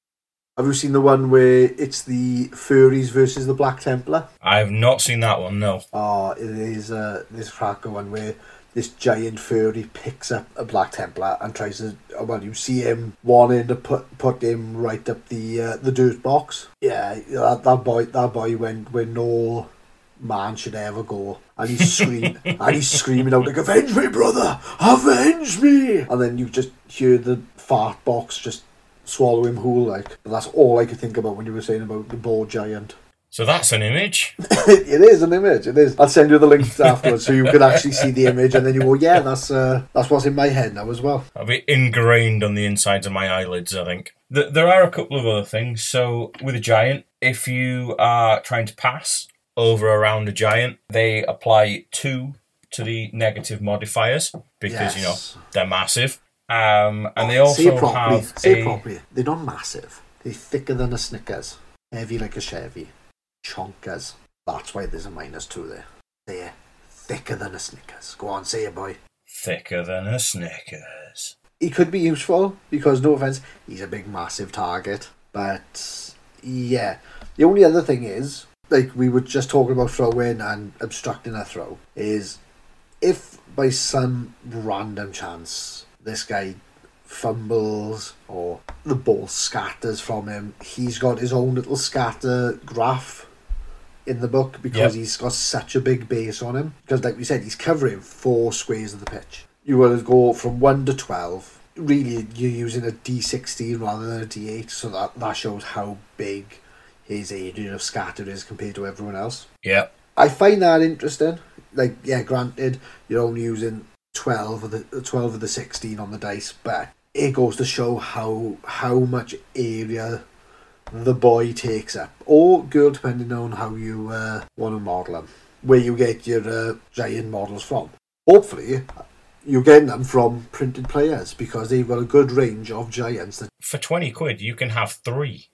Have you seen the one where it's the furries versus the Black Templar? I have not seen that one. No. Oh, it is uh, this cracker one where this giant furry picks up a Black Templar and tries to. uh, Well, you see him wanting to put put him right up the uh, the dirt box. Yeah, that, that boy that boy went where no man should ever go, and he's screaming <laughs> and he's screaming out like, "Avenge me, brother! Avenge me!" And then you just hear the fart box just swallow him whole. Like that's all I could think about when you were saying about the boar giant. So that's an image. <laughs> it is an image. It is. I'll send you the link afterwards so you can actually see the image, and then you go, "Yeah, that's uh, that's what's in my head now as well." I'll be ingrained on the insides of my eyelids, I think. Th- There are a couple of other things. So, with a giant, if you are trying to pass over around a giant, they apply two to the negative modifiers because, you know, they're massive. Um, and they say also it properly. have say it properly. They're not massive. They're thicker than a Snickers, heavy like a Chevy, chonkers. That's why there's a minus two there. They're thicker than a Snickers. Go on, say it, boy. Thicker than a Snickers. he could be useful because no offense, he's a big massive target. But yeah, the only other thing is, like we were just talking about throwing and obstructing a throw, is if by some random chance this guy fumbles or the ball scatters from him, he's got his own little scatter graph in the book because Yep. he's got such a big base on him. Because, like we said, he's covering four squares of the pitch. You will go from 1 to 12. Really, you're using a D16 rather than a D8, so that, that shows how big his area of scatter is compared to everyone else. Yeah. I find that interesting. Like, yeah, granted, you're only using twelve of the twelve of the sixteen on the dice, but it goes to show how how much area the boy takes up, or girl, depending on how you uh, want to model them where you get your uh, giant models from. Hopefully, you're getting them from printed players because they've got a good range of giants. That For 20 quid, you can have three.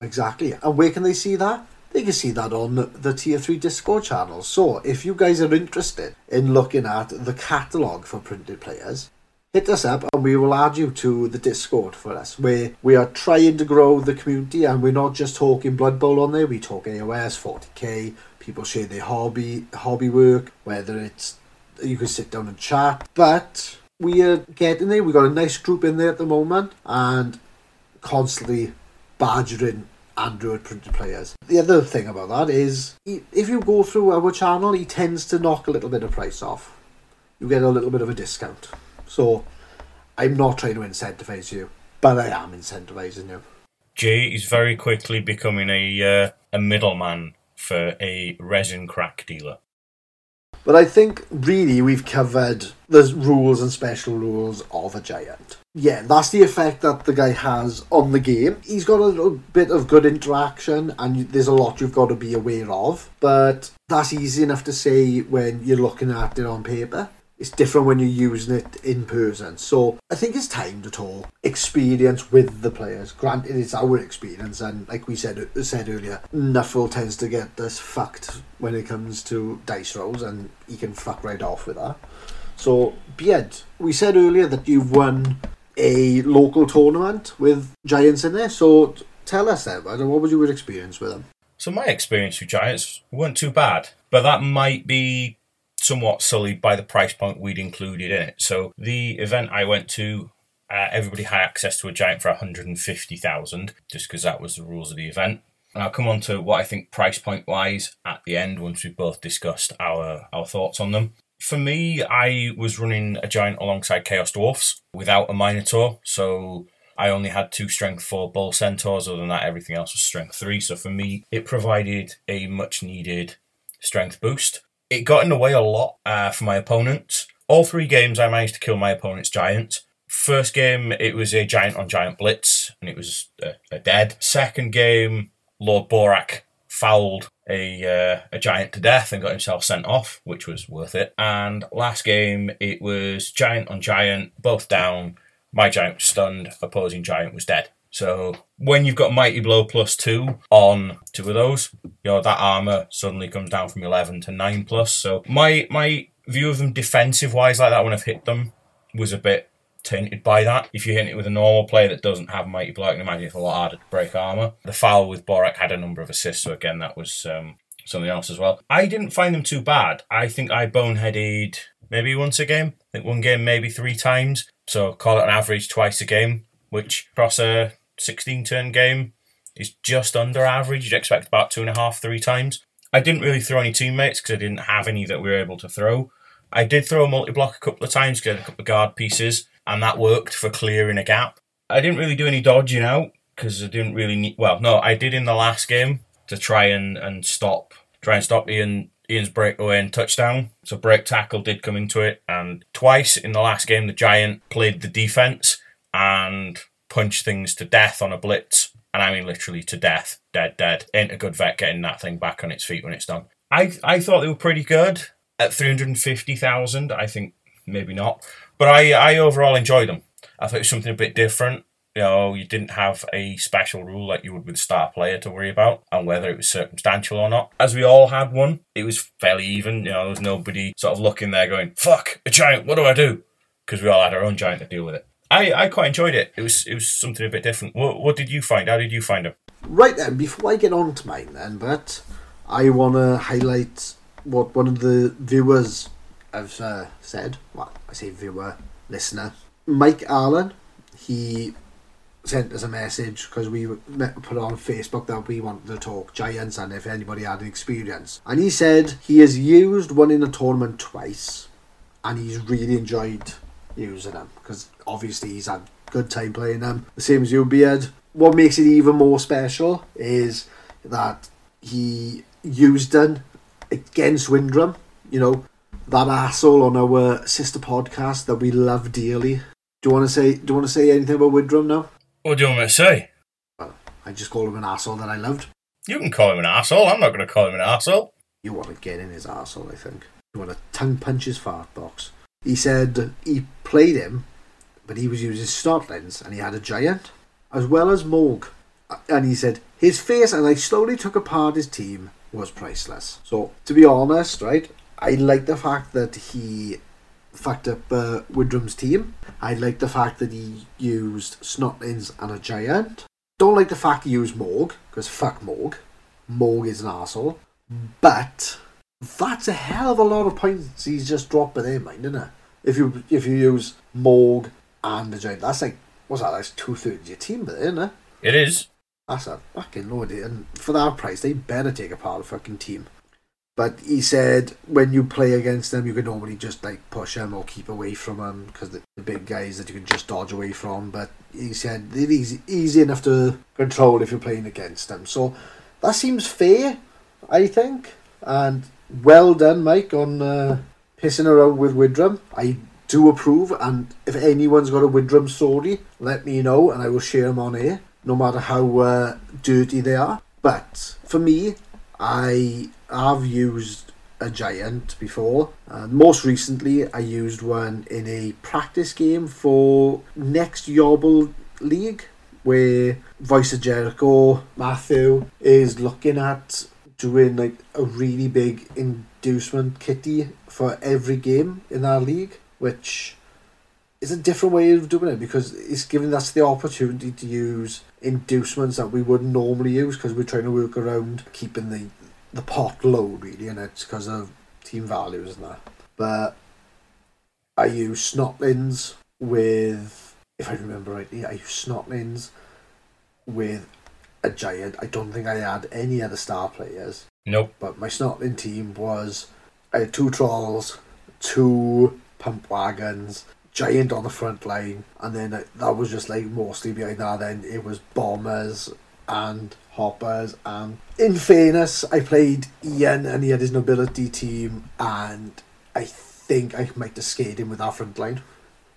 Exactly. And where can they see that? They can see that on the Tier 3 Discord channel. So, if you guys are interested in looking at the catalogue for printed players, hit us up and we will add you to the Discord for us, where we are trying to grow the community and we're not just talking Blood Bowl on there, we talk AOS, 40k, people share their hobby, hobby work, whether it's you can sit down and chat, but we are getting there. We've got a nice group in there at the moment and constantly badgering Android printed players. The other thing about that is he- if you go through our channel, he tends to knock a little bit of price off. You get a little bit of a discount. So I'm not trying to incentivize you, but I am incentivizing you. Jay is very quickly becoming a uh, a middleman for a resin crack dealer. But I think really we've covered the rules and special rules of a giant. Yeah, that's the effect that the guy has on the game. He's got a little bit of good interaction, and there's a lot you've got to be aware of. But that's easy enough to say when you're looking at it on paper. It's different when you're using it in person. So I think it's time to talk experience with the players. Granted, it's our experience, and like we said said earlier, Nuffle tends to get this fucked when it comes to dice rolls, and he can fuck right off with that. So, Beard, we said earlier that you've won a local tournament with Giants in there. So tell us then, what was your experience with them? So my experience with Giants weren't too bad, but that might be somewhat sullied by the price point we'd included in it. So the event I went to uh, everybody had access to a giant for 150,000, just because that was the rules of the event. And I'll come on to what I think price point wise at the end once we've both discussed our, our thoughts on them. For me, I was running a giant alongside Chaos Dwarfs without a Minotaur, so I only had two strength four bull centaurs. Other than that, everything else was strength three. So for me, it provided a much needed strength boost. It got in the way a lot uh, for my opponents. All three games, I managed to kill my opponent's giant. First game, it was a giant on giant blitz, and it was a, a dead. Second game, Lord Borak fouled a uh, a giant to death and got himself sent off, which was worth it. And last game, it was giant on giant, both down. My giant was stunned, opposing giant was dead. So when you've got mighty blow plus two on two of those, you know that armor suddenly comes down from eleven to nine plus. So my my view of them defensive wise like that when I've hit them was a bit tainted by that. If you hit it with a normal player that doesn't have Mighty Blow, I can imagine it's a lot harder to break armor. The foul with Borak had a number of assists, so again, that was um, something else as well. I didn't find them too bad. I think I boneheaded maybe once a game. I think one game maybe three times. So call it an average twice a game, which across a 16 turn game is just under average. You'd expect about two and a half, three times. I didn't really throw any teammates because I didn't have any that we were able to throw. I did throw a multi block a couple of times had a couple of guard pieces, and that worked for clearing a gap. I didn't really do any dodging out because I didn't really need. Well, no, I did in the last game to try and, and stop try and stop Ian Ian's breakaway uh, and touchdown. So break tackle did come into it, and twice in the last game the Giant played the defense and punched things to death on a blitz, and I mean literally to death, dead, dead. Ain't a good vet getting that thing back on its feet when it's done. I I thought they were pretty good at three hundred fifty thousand. I think maybe not, but I I overall enjoyed them. I thought it was something a bit different. You know, you didn't have a special rule like you would with star player to worry about, and whether it was circumstantial or not. As we all had one, it was fairly even. You know, there was nobody sort of looking there going, "Fuck a giant, what do I do?" Because we all had our own giant to deal with it. I, I quite enjoyed it. It was it was something a bit different. What, what did you find? How did you find it? Right then, before I get on to mine, then, but I want to highlight what one of the viewers have uh, said. Well, I say viewer, listener. Mike Allen, he sent us a message because we put on Facebook that we wanted to talk Giants and if anybody had experience. And he said he has used one in a tournament twice and he's really enjoyed using them because obviously he's had good time playing them. The same as you, Beard. What makes it even more special is that he used them against Windrum. You know, that asshole on our sister podcast that we love dearly. Do you want to say? Do you want to say anything about Windrum now? What do you want me to say? Well, I just called him an asshole that I loved. You can call him an asshole. I'm not going to call him an asshole. You want to get in his asshole, I think. You want to tongue punch his fart box. He said he played him, but he was using Snotlings and he had a giant, as well as Morg. And he said his face, and I slowly took apart his team, was priceless. So, to be honest, right, I like the fact that he fucked up uh, Woodrum's team. I like the fact that he used Snotlings and a giant. Don't like the fact he used Morg, because fuck Morg. Morg is an asshole. But that's a hell of a lot of points he's just dropped by their mind, isn't it? If you if you use Morg and the giant, that's like what's that? That's two thirds of your team, there, isn't it? It is. That's a fucking load. And for that price, they better take apart a fucking team. But he said when you play against them, you can normally just like push them or keep away from them because the, the big guys that you can just dodge away from. But he said they're easy, easy enough to control if you're playing against them. So that seems fair, I think. And well done, Mike, on uh, pissing around with Widrum. I do approve. And if anyone's got a Widrum story, let me know and I will share them on air, no matter how uh, dirty they are. But for me, I have used a giant before. Uh, most recently, I used one in a practice game for next Yobble League, where Voice of Jericho Matthew is looking at doing like a really big inducement kitty for every game in our league, which is a different way of doing it because it's giving us the opportunity to use inducements that we wouldn't normally use because we're trying to work around keeping the the pot low really and it's because of team values and that but I use snotlings with if I remember rightly, I used Snotlings with a giant. I don't think I had any other star players, Nope. but my Snotling team was I had two trolls, two pump wagons, giant on the front line, and then uh, that was just like mostly behind that. Then it was bombers and hoppers. And in fairness, I played Ian and he had his nobility team, and I think I might have scared him with our front line.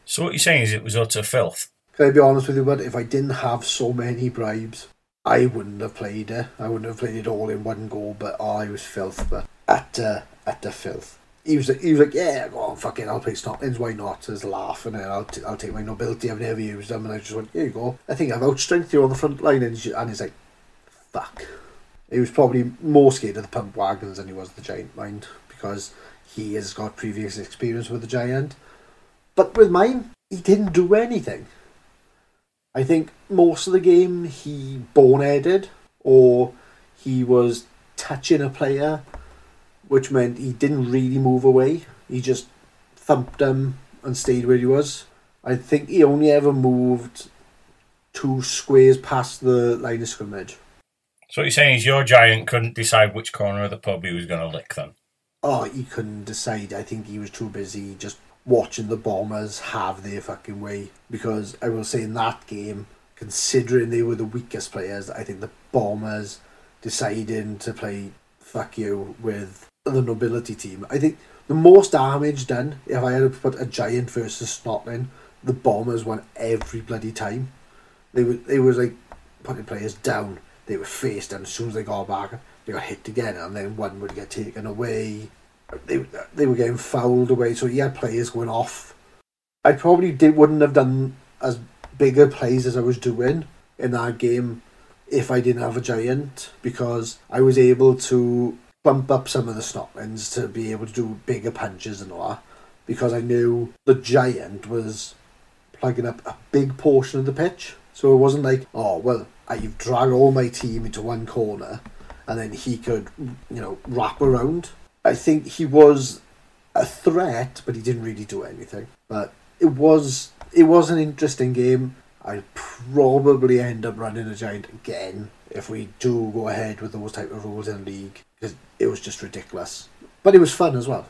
So what you're saying is it was utter filth. Can I be honest with you, bud? If I didn't have so many bribes, I wouldn't have played it. I wouldn't have played it all in one go. But oh, I was filth. But at at the filth, he was like, he was like, yeah, go on, fuck it, I'll play Snotlings. Why not? Just laughing and I'll t- I'll take my nobility. I've never used them, and I just went, here you go. I think I've outstrengthed you on the front line, and he's, and he's like, fuck. He was probably more scared of the pump wagons than he was the giant mind because he has got previous experience with the giant. But with mine, he didn't do anything. I think most of the game he boneheaded or he was touching a player, which meant he didn't really move away. He just thumped him and stayed where he was. I think he only ever moved two squares past the line of scrimmage. So what you're saying is your giant couldn't decide which corner of the pub he was going to lick then. Oh, he couldn't decide. I think he was too busy just watching the Bombers have their fucking way. Because I will say in that game, considering they were the weakest players, I think the Bombers deciding to play fuck you with the nobility team. I think the most damage done, if I had to put a giant versus Snotling, the Bombers won every bloody time. They were they was like putting players down. They were faced and as soon as they got back, they got hit again, and then one would get taken away. They they were getting fouled away, so he had players going off. I probably did wouldn't have done as bigger plays as I was doing in that game if I didn't have a giant because I was able to bump up some of the Snotlings to be able to do bigger punches and all that because I knew the giant was plugging up a big portion of the pitch. So it wasn't like, oh well, uh, I've dragged all my team into one corner, and then he could, you know, wrap around. I think he was a threat, but he didn't really do anything. But it was it was an interesting game. I'd probably end up running a giant again if we do go ahead with those type of rules in the league because it was just ridiculous. But it was fun as well.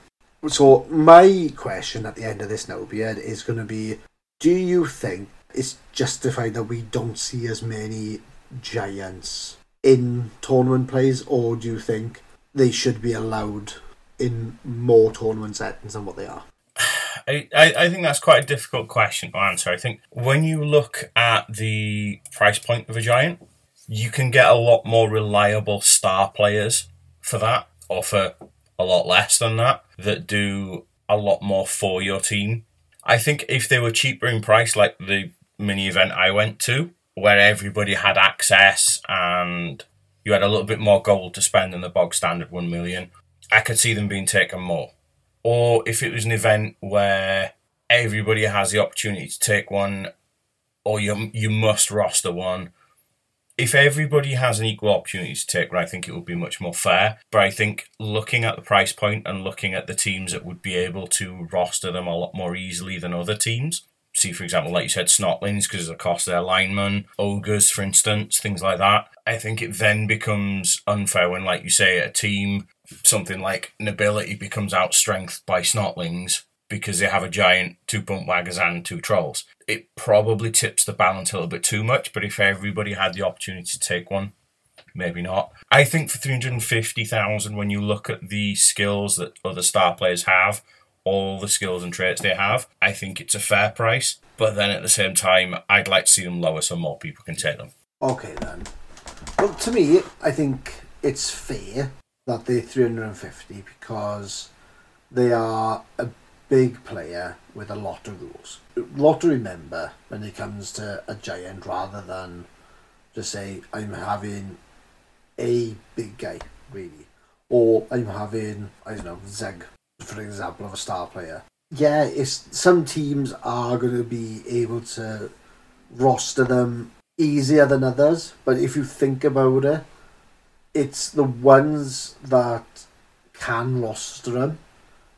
So my question at the end of this now, Beard, is going to be: Do you think it's justified that we don't see as many giants in tournament plays, or do you think they should be allowed in more tournament settings than what they are? <sighs> I, I think that's quite a difficult question to answer. I think when you look at the price point of a giant, you can get a lot more reliable star players for that, or for a lot less than that, that do a lot more for your team. I think if they were cheaper in price, like the mini event I went to, where everybody had access and you had a little bit more gold to spend than the bog standard 1 million, I could see them being taken more. Or if it was an event where everybody has the opportunity to take one, or you, you must roster one, if everybody has an equal opportunity to take one, I think it would be much more fair. But I think looking at the price point and looking at the teams that would be able to roster them a lot more easily than other teams, see, for example, like you said, Snotlings because of the cost of their linemen, ogres, for instance, things like that. I think it then becomes unfair when, like you say, a team, something like Nobility becomes outstrengthed by Snotlings because they have a giant two pump waggers and two trolls. It probably tips the balance a little bit too much, but if everybody had the opportunity to take one, maybe not. I think for 350,000, when you look at the skills that other star players have, all the skills and traits they have, I think it's a fair price. But then at the same time, I'd like to see them lower so more people can take them. Okay then. Well, to me, I think it's fair that they're 350 because they are a big player with a lot of rules. A lot to remember when it comes to a giant rather than just say, I'm having a big guy, really. Or I'm having, I don't know, Zeg, for example, of a star player. Yeah, it's some teams are going to be able to roster them easier than others, but if you think about it, it's the ones that can roster them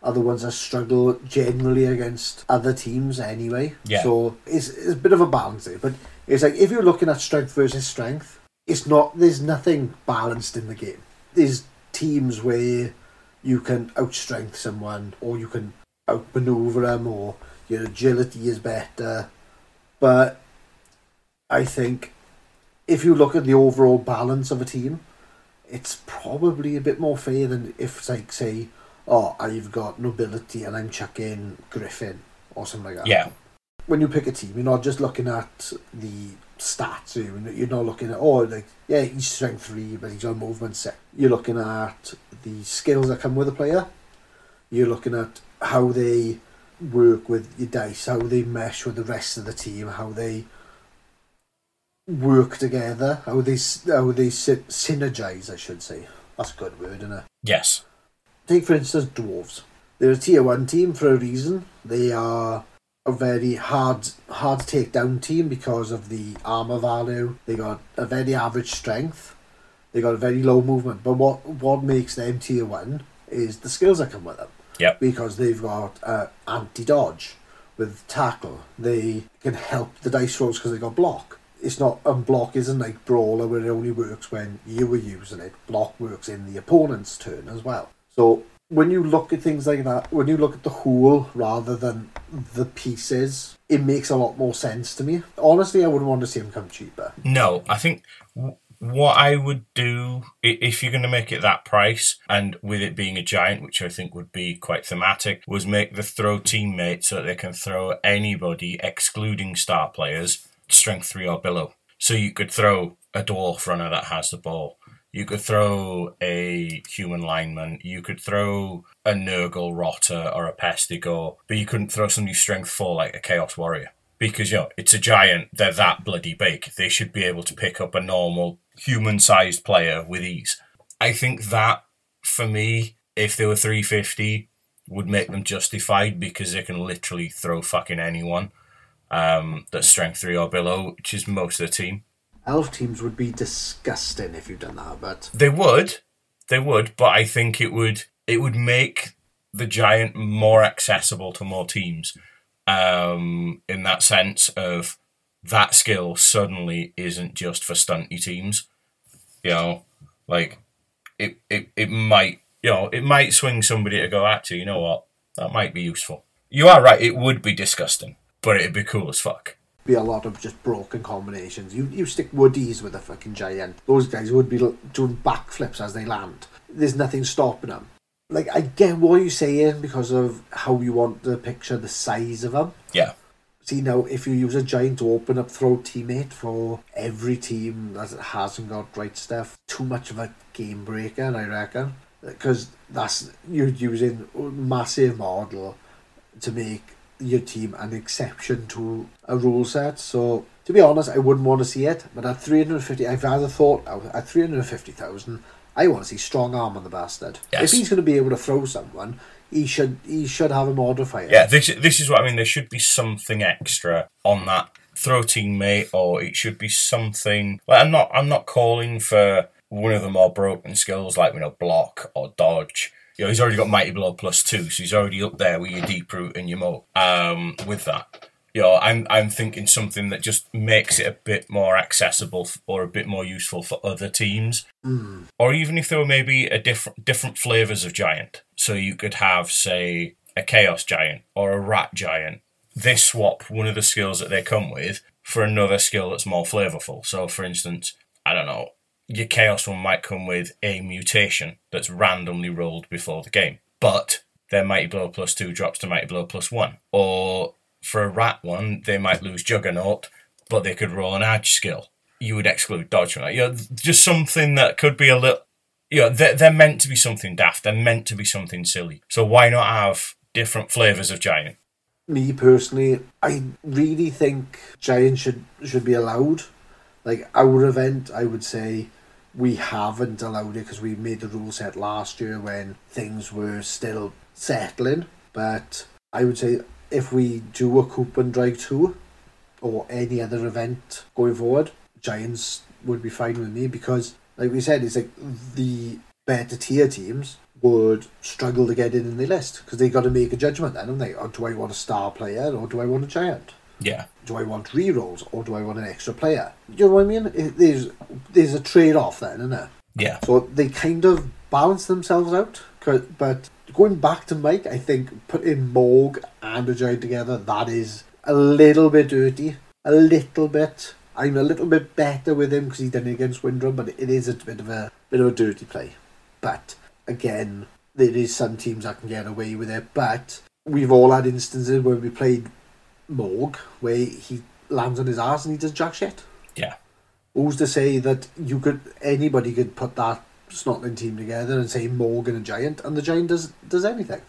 are the ones that struggle generally against other teams anyway. Yeah. So it's, it's a bit of a balance there. But it's like if you're looking at strength versus strength, it's not there's nothing balanced in the game. There's teams where you can outstrength someone or you can outmaneuver them or your agility is better. But I think if you look at the overall balance of a team, it's probably a bit more fair than if it's like say, oh, I've got nobility and I'm chucking Griffin or something like that. Yeah. When you pick a team, you're not just looking at the stats. Eh, you you're not looking at oh, like yeah, he's strength three, but he's on movement six. You're looking at the skills that come with a player. You're looking at how they work with your dice, how they mesh with the rest of the team, how they work together, how they how they sy- synergize. I should say that's a good word, isn't it? Yes. Take for instance dwarves. They're a tier one team for a reason. They are a very hard hard to take down team because of the armor value. They got a very average strength. They got a very low movement. But what what makes them tier one is the skills that come with them. Yep. Because they've got uh, anti dodge with tackle. They can help the dice rolls because they got block. It's not and block isn't like brawler where it only works when you were using it. Block works in the opponent's turn as well. So when you look at things like that, when you look at the whole rather than the pieces, it makes a lot more sense to me. Honestly, I wouldn't want to see them come cheaper. No, I think what I would do if you're going to make it that price, and with it being a giant, which I think would be quite thematic, was make the throw teammate so that they can throw anybody, excluding star players, strength three or below. So you could throw a dwarf runner that has the ball. You could throw a human lineman. You could throw a Nurgle Rotter or a Pestigore, but you couldn't throw somebody strength four like a Chaos Warrior because you know it's a giant. They're that bloody big. They should be able to pick up a normal human-sized player with ease. I think that for me, if they were 350, would make them justified because they can literally throw fucking anyone um, that's strength three or below, which is most of the team. Elf teams would be disgusting if you've done that, but They would, they would, but I think it would it would make the giant more accessible to more teams. Um, in that sense of that skill suddenly isn't just for stunty teams. You know, like it, it, it might you know, it might swing somebody to go, actually, you know what? That might be useful. You are right, it would be disgusting, but it'd be cool as fuck. Be a lot of just broken combinations. You you stick woodies with a fucking giant. Those guys would be doing backflips as they land. There's nothing stopping them. Like I get what you're saying because of how you want to picture the size of them. Yeah. See now, if you use a giant to open up throw teammate for every team that hasn't got right stuff, too much of a game breaker, I reckon. Because that's you're using massive model to make your team an exception to a rule set. So to be honest, I wouldn't want to see it. But at three hundred fifty, I've rather thought oh, at three hundred fifty thousand, I want to see strong arm on the bastard. Yes. If he's going to be able to throw someone, he should he should have a modifier. Yeah, this this is what I mean. There should be something extra on that throw teammate, or it should be something. Well, I'm not I'm not calling for one of the more broken skills like you know block or dodge. You know, he's already got mighty blow plus two, so he's already up there with your deep root and your mo. Um, with that, you know, I'm I'm thinking something that just makes it a bit more accessible or a bit more useful for other teams or even if there were maybe a different different flavors of giant. So you could have, say, a chaos giant or a rat giant. They swap one of the skills that they come with for another skill that's more flavorful. So, for instance, I don't know, your chaos one might come with a mutation that's randomly rolled before the game, but their mighty blow plus two drops to mighty blow plus one. Or for a rat one, they might lose juggernaut, but they could roll an edge skill you would exclude dodge from that. You know, just something that could be a little. You know, they're, they're meant to be something daft. They're meant to be something silly. So why not have different flavors of giant? me personally, I really think giant should should be allowed. Like our event, I would say we haven't allowed it because we made the rule set last year when things were still settling. But I would say if we do a coupon drive tour or any other event going forward, Giants would be fine with me because, like we said, it's like the better tier teams would struggle to get in in the list because they got to make a judgment then, haven't they? Or do I want a star player or do I want a giant? Yeah. Do I want rerolls or do I want an extra player? You know what I mean? It, there's there's a trade off then, isn't there? Yeah. So they kind of balance themselves out. But going back to Mike, I think putting Morg and a giant together, that is a little bit dirty. A little bit. I'm a little bit better with him because he done it against Windrum, but it is a bit of a bit of a dirty play. But again, there is some teams that can get away with it. But we've all had instances where we played Morg where he lands on his ass and he does jack shit. Yeah. Who's to say that you could anybody could put that snotling team together and say Morgan and Giant and the Giant does does anything.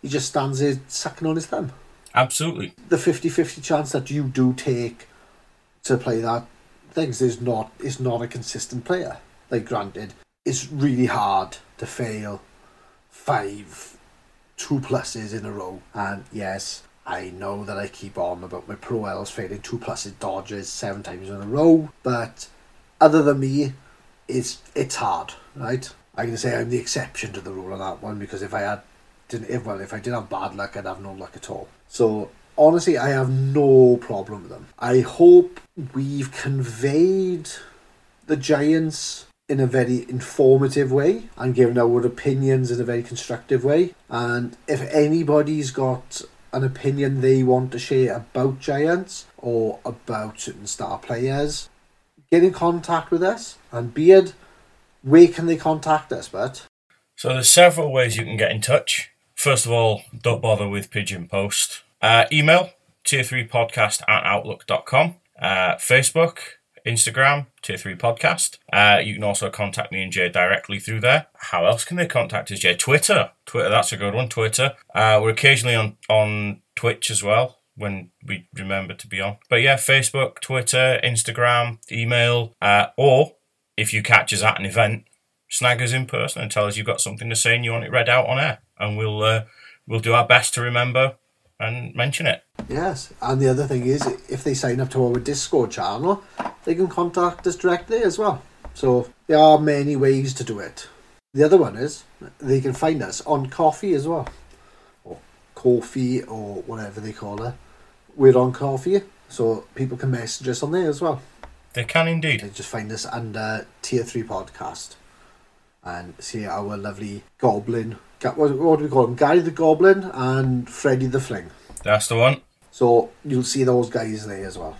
He just stands there sucking on his thumb. Absolutely. The 50-50 chance that you do take to play that things is not is not a consistent player. Like granted, it's really hard to fail five two pluses in a row. And yes, I know that I keep on about my pro L's failing two pluses dodges seven times in a row, but other than me, it's it's hard, right? I can say I'm the exception to the rule on that one because if I had didn't if well if I did have bad luck I'd have no luck at all. So honestly I have no problem with them. I hope we've conveyed the Giants in a very informative way and given our opinions in a very constructive way. And if anybody's got an opinion they want to share about Giants or about certain star players, get in contact with us. And Beard, where can they contact us, but So there's several ways you can get in touch. First of all, don't bother with Pigeon Post. Uh, email tier 3 podcast at outlook.com. Uh, Facebook, Instagram, tier 3 podcast. Uh, you can also contact me and Jay directly through there. How else can they contact us, Jay? Twitter. Twitter, that's a good one. Twitter. Uh, we're occasionally on, on Twitch as well when we remember to be on. But yeah, Facebook, Twitter, Instagram, email, uh, or if you catch us at an event, snag us in person and tell us you've got something to say and you want it read out on air, and we'll uh, we'll do our best to remember and mention it. Yes, and the other thing is, if they sign up to our Discord channel, they can contact us directly as well. So there are many ways to do it. The other one is they can find us on Ko-fi as well, or Coffee or whatever they call it. We're on Ko-fi, so people can message us on there as well. They can indeed. They just find us under Tier Three Podcast, and see our lovely Goblin. What, what do we call him? Gary the Goblin and Freddy the Fling. That's the one. So you'll see those guys there as well.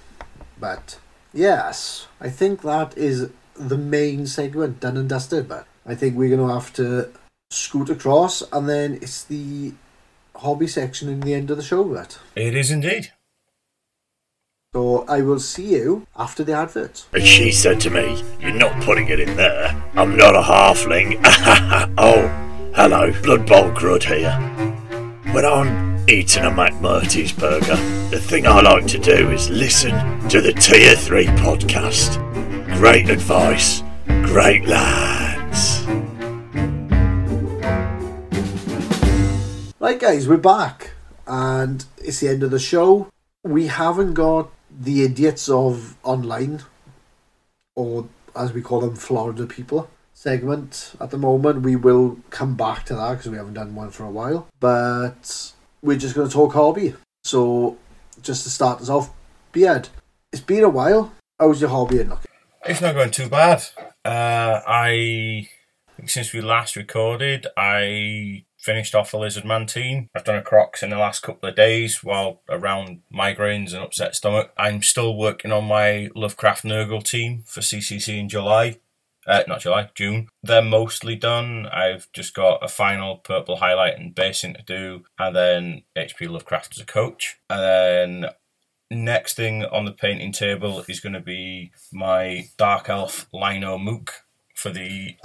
But yes, I think that is the main segment done and dusted. But I think we're going to have to scoot across, and then it's the hobby section in the end of the show. But It is indeed. so I will see you after the adverts. And she said to me, You're not putting it in there. I'm not a halfling. <laughs> oh, hello, Blood Bowl Grud here. When I'm eating a McMurty's burger, the thing I like to do is listen to the Tier 3 podcast. Great advice, great lads. Right, guys, we're back, and it's the end of the show. We haven't got the idiots of online, or as we call them, Florida people segment at the moment. We will come back to that because we haven't done one for a while. But we're just going to talk hobby. So, just to start us off, Beard, it's been a while. How's your hobby looking? It's not going too bad. Uh, I think since we last recorded, I finished off a Lizard Man team. I've done a Crocs in the last couple of days while around migraines and upset stomach. I'm still working on my Lovecraft Nurgle team for CCC in July. Uh, not July, June. They're mostly done. I've just got a final purple highlight and basing to do, and then HP Lovecraft as a coach. And then next thing on the painting table is going to be my Dark Elf Lino Mook for the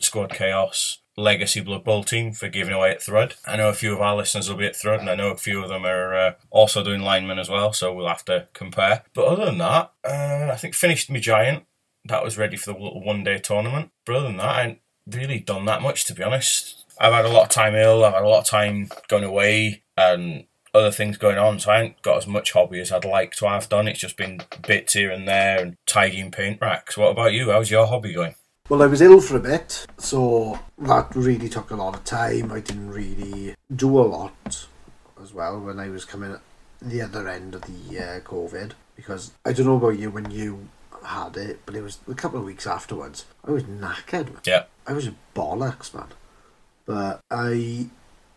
Squad Chaos Legacy Blood Bowl team for giving away at Thrud. I know a few of our listeners will be at Thrud, and I know a few of them are uh, also doing linemen as well, so we'll have to compare. But other than that, uh, I think finished my Giant. That was ready for the little one day tournament. Other than that, I ain't really done that much, to be honest. I've had a lot of time ill, I've had a lot of time going away, and other things going on, so I ain't got as much hobby as I'd like to have done. It's just been bits here and there and tidying paint racks. What about you? How's your hobby going? Well, I was ill for a bit, so that really took a lot of time. I didn't really do a lot as well when I was coming at the other end of the uh, COVID because I don't know about you when you had it, but it was a couple of weeks afterwards. I was knackered. Man. Yeah. I was bollocks, man. But I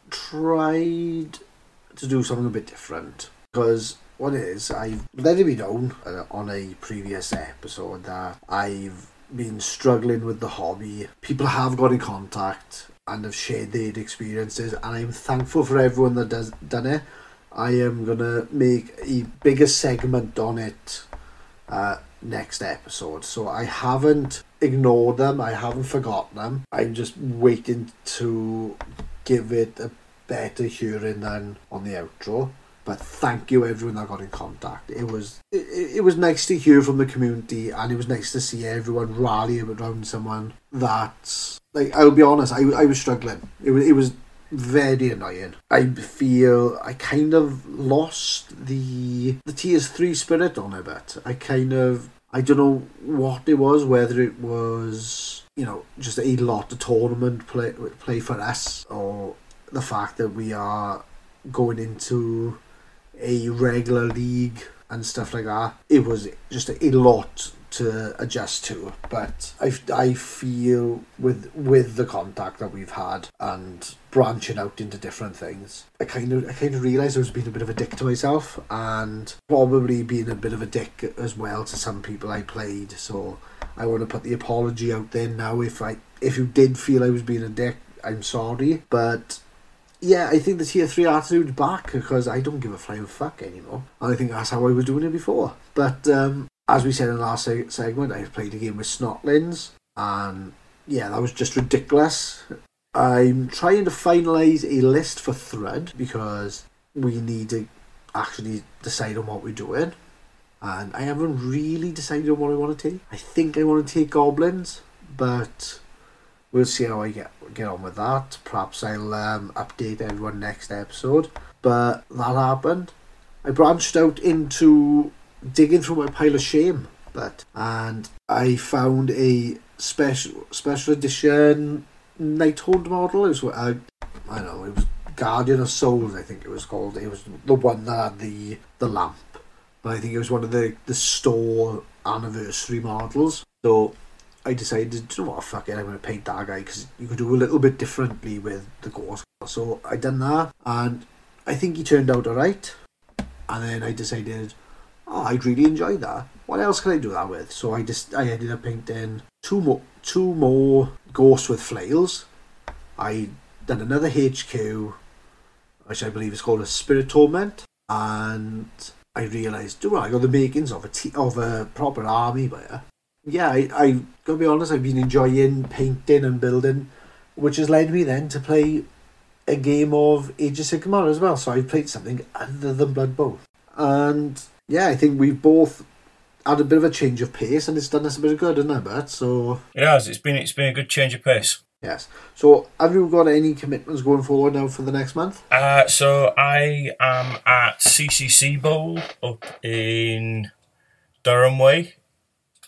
tried to do something a bit different because what it is, I've let it be known uh, on a previous episode that I've been struggling with the hobby. People have got in contact and have shared their experiences, and I'm thankful for everyone that does done it. I am gonna make a bigger segment on it uh, next episode. So I haven't ignored them. I haven't forgotten them. I'm just waiting to give it a better hearing than on the outro. But thank you everyone that got in contact. It was it, it was nice to hear from the community, and it was nice to see everyone rally around someone that like I'll be honest, I, I was struggling. It was it was very annoying. I feel I kind of lost the the Tiers three spirit on a bit. I kind of I don't know what it was, whether it was you know just a lot of tournament play play for us, or the fact that we are going into a regular league and stuff like that. It was just a lot to adjust to, but I, I feel with with the contact that we've had and branching out into different things, I kind of I kind of realised I was being a bit of a dick to myself and probably being a bit of a dick as well to some people I played. So I want to put the apology out there now. If I if you did feel I was being a dick, I'm sorry, but yeah, I think the tier three attitude's back because I don't give a flying fuck anymore. And I think that's how I was doing it before. But um, as we said in the last seg- segment, I've played a game with Snotlins, and yeah, that was just ridiculous. I'm trying to finalise a list for Thrud because we need to actually decide on what we're doing. And I haven't really decided on what I want to take. I think I want to take Goblins, but we'll see how I get get on with that. Perhaps I'll um, update everyone next episode. But that happened. I branched out into digging through my pile of shame, but and I found a special special edition Night Nighthaunt model. It was I don't know. It was Guardian of Souls. I think it was called. It was the one that had the the lamp, but I think it was one of the the store anniversary models. So I decided, you know what, fuck it, I'm going to paint that guy because you could do a little bit differently with the ghost. So I done that, and I think he turned out alright. And then I decided, oh, I'd really enjoy that. What else can I do that with? So I just I ended up painting two more two more ghosts with flails. I done another HQ, which I believe is called a Spirit Torment, and I realised, do I got the makings of a t- of a proper army there yeah, I, I gotta be honest, I've been enjoying painting and building, which has led me then to play a game of Age of Sigmar as well. So I've played something other than Blood Bowl. And yeah, I think we've both had a bit of a change of pace and it's done us a bit of good, hasn't it, Bert? So It has. It's been it's been a good change of pace. yes. So have you got any commitments going forward now for the next month? Uh, so I am at CCC Bowl up in Durham Way,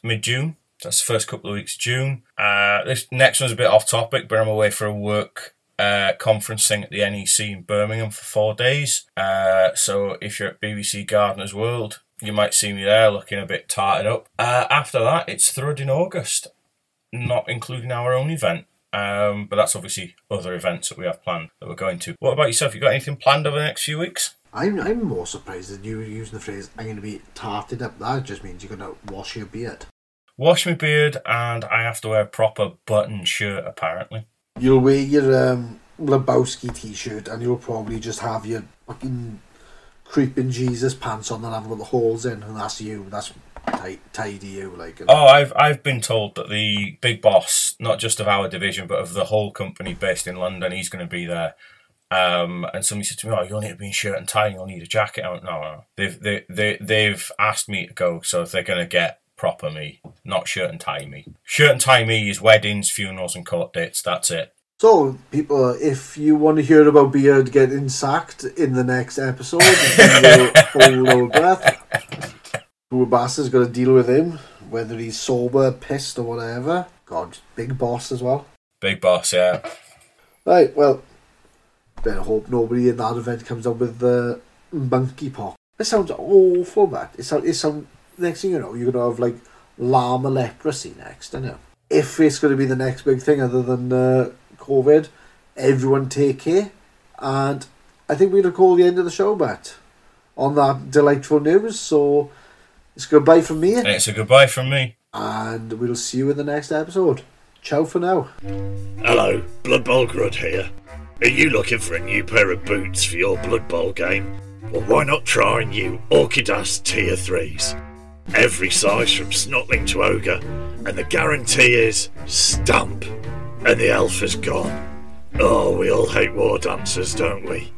mid June. That's the first couple of weeks June. Uh, this next one's a bit off topic, but I'm away for a work uh, conference thing at the NEC in Birmingham for four days. Uh, so if you're at BBC Gardeners World, you might see me there looking a bit tarted up. Uh, after that, it's Thrud in August, not including our own event. Um, but that's obviously other events that we have planned that we're going to. What about yourself? You got anything planned over the next few weeks? I'm, I'm more surprised that you were using the phrase, I'm going to be tarted up. That just means you're going to wash your beard. Wash my beard, and I have to wear a proper button shirt. Apparently, You'll wear your um, Lebowski t-shirt and you'll probably just have your fucking creeping Jesus pants on that haven't got the holes in, and that's you. That's tight, tidy you, like. and- oh, I've I've been told that the big boss, not just of our division, but of the whole company based in London, he's going to be there. Um, and somebody said to me, "Oh, you'll need to be in shirt and tie. and You'll need a jacket." I went, "No, no. They've they they they've asked me to go, so if they're going to get proper me, not shirt and tie me. Shirt and tie me is weddings, funerals, and court dates. That's it. So, people, if you want to hear about Beard getting sacked in the next episode, hold your breath. Bastard's got to deal with him, whether he's sober, pissed, or whatever. God, big boss as well. Big boss, yeah. Right, well, better hope nobody in that event comes up with the monkey monkeypox. It sounds awful, but it sounds, it sound, next thing you know, you're going to have like llama leprosy next, I know. If it's going to be the next big thing other than uh, COVID, everyone take care. And I think we're going to call the end of the show, but on that delightful news. So it's goodbye from me, it's a goodbye from me. and we'll see you in the next episode. Ciao for now. Hello, Blood Bowl Grud here. Are you looking for a new pair of boots for your Blood Bowl game? Well, why not try new Orcidas Tier 3s? Every size from Snotling to Ogre, and the guarantee is stump. And the elf is gone. Oh, we all hate war dancers, don't we?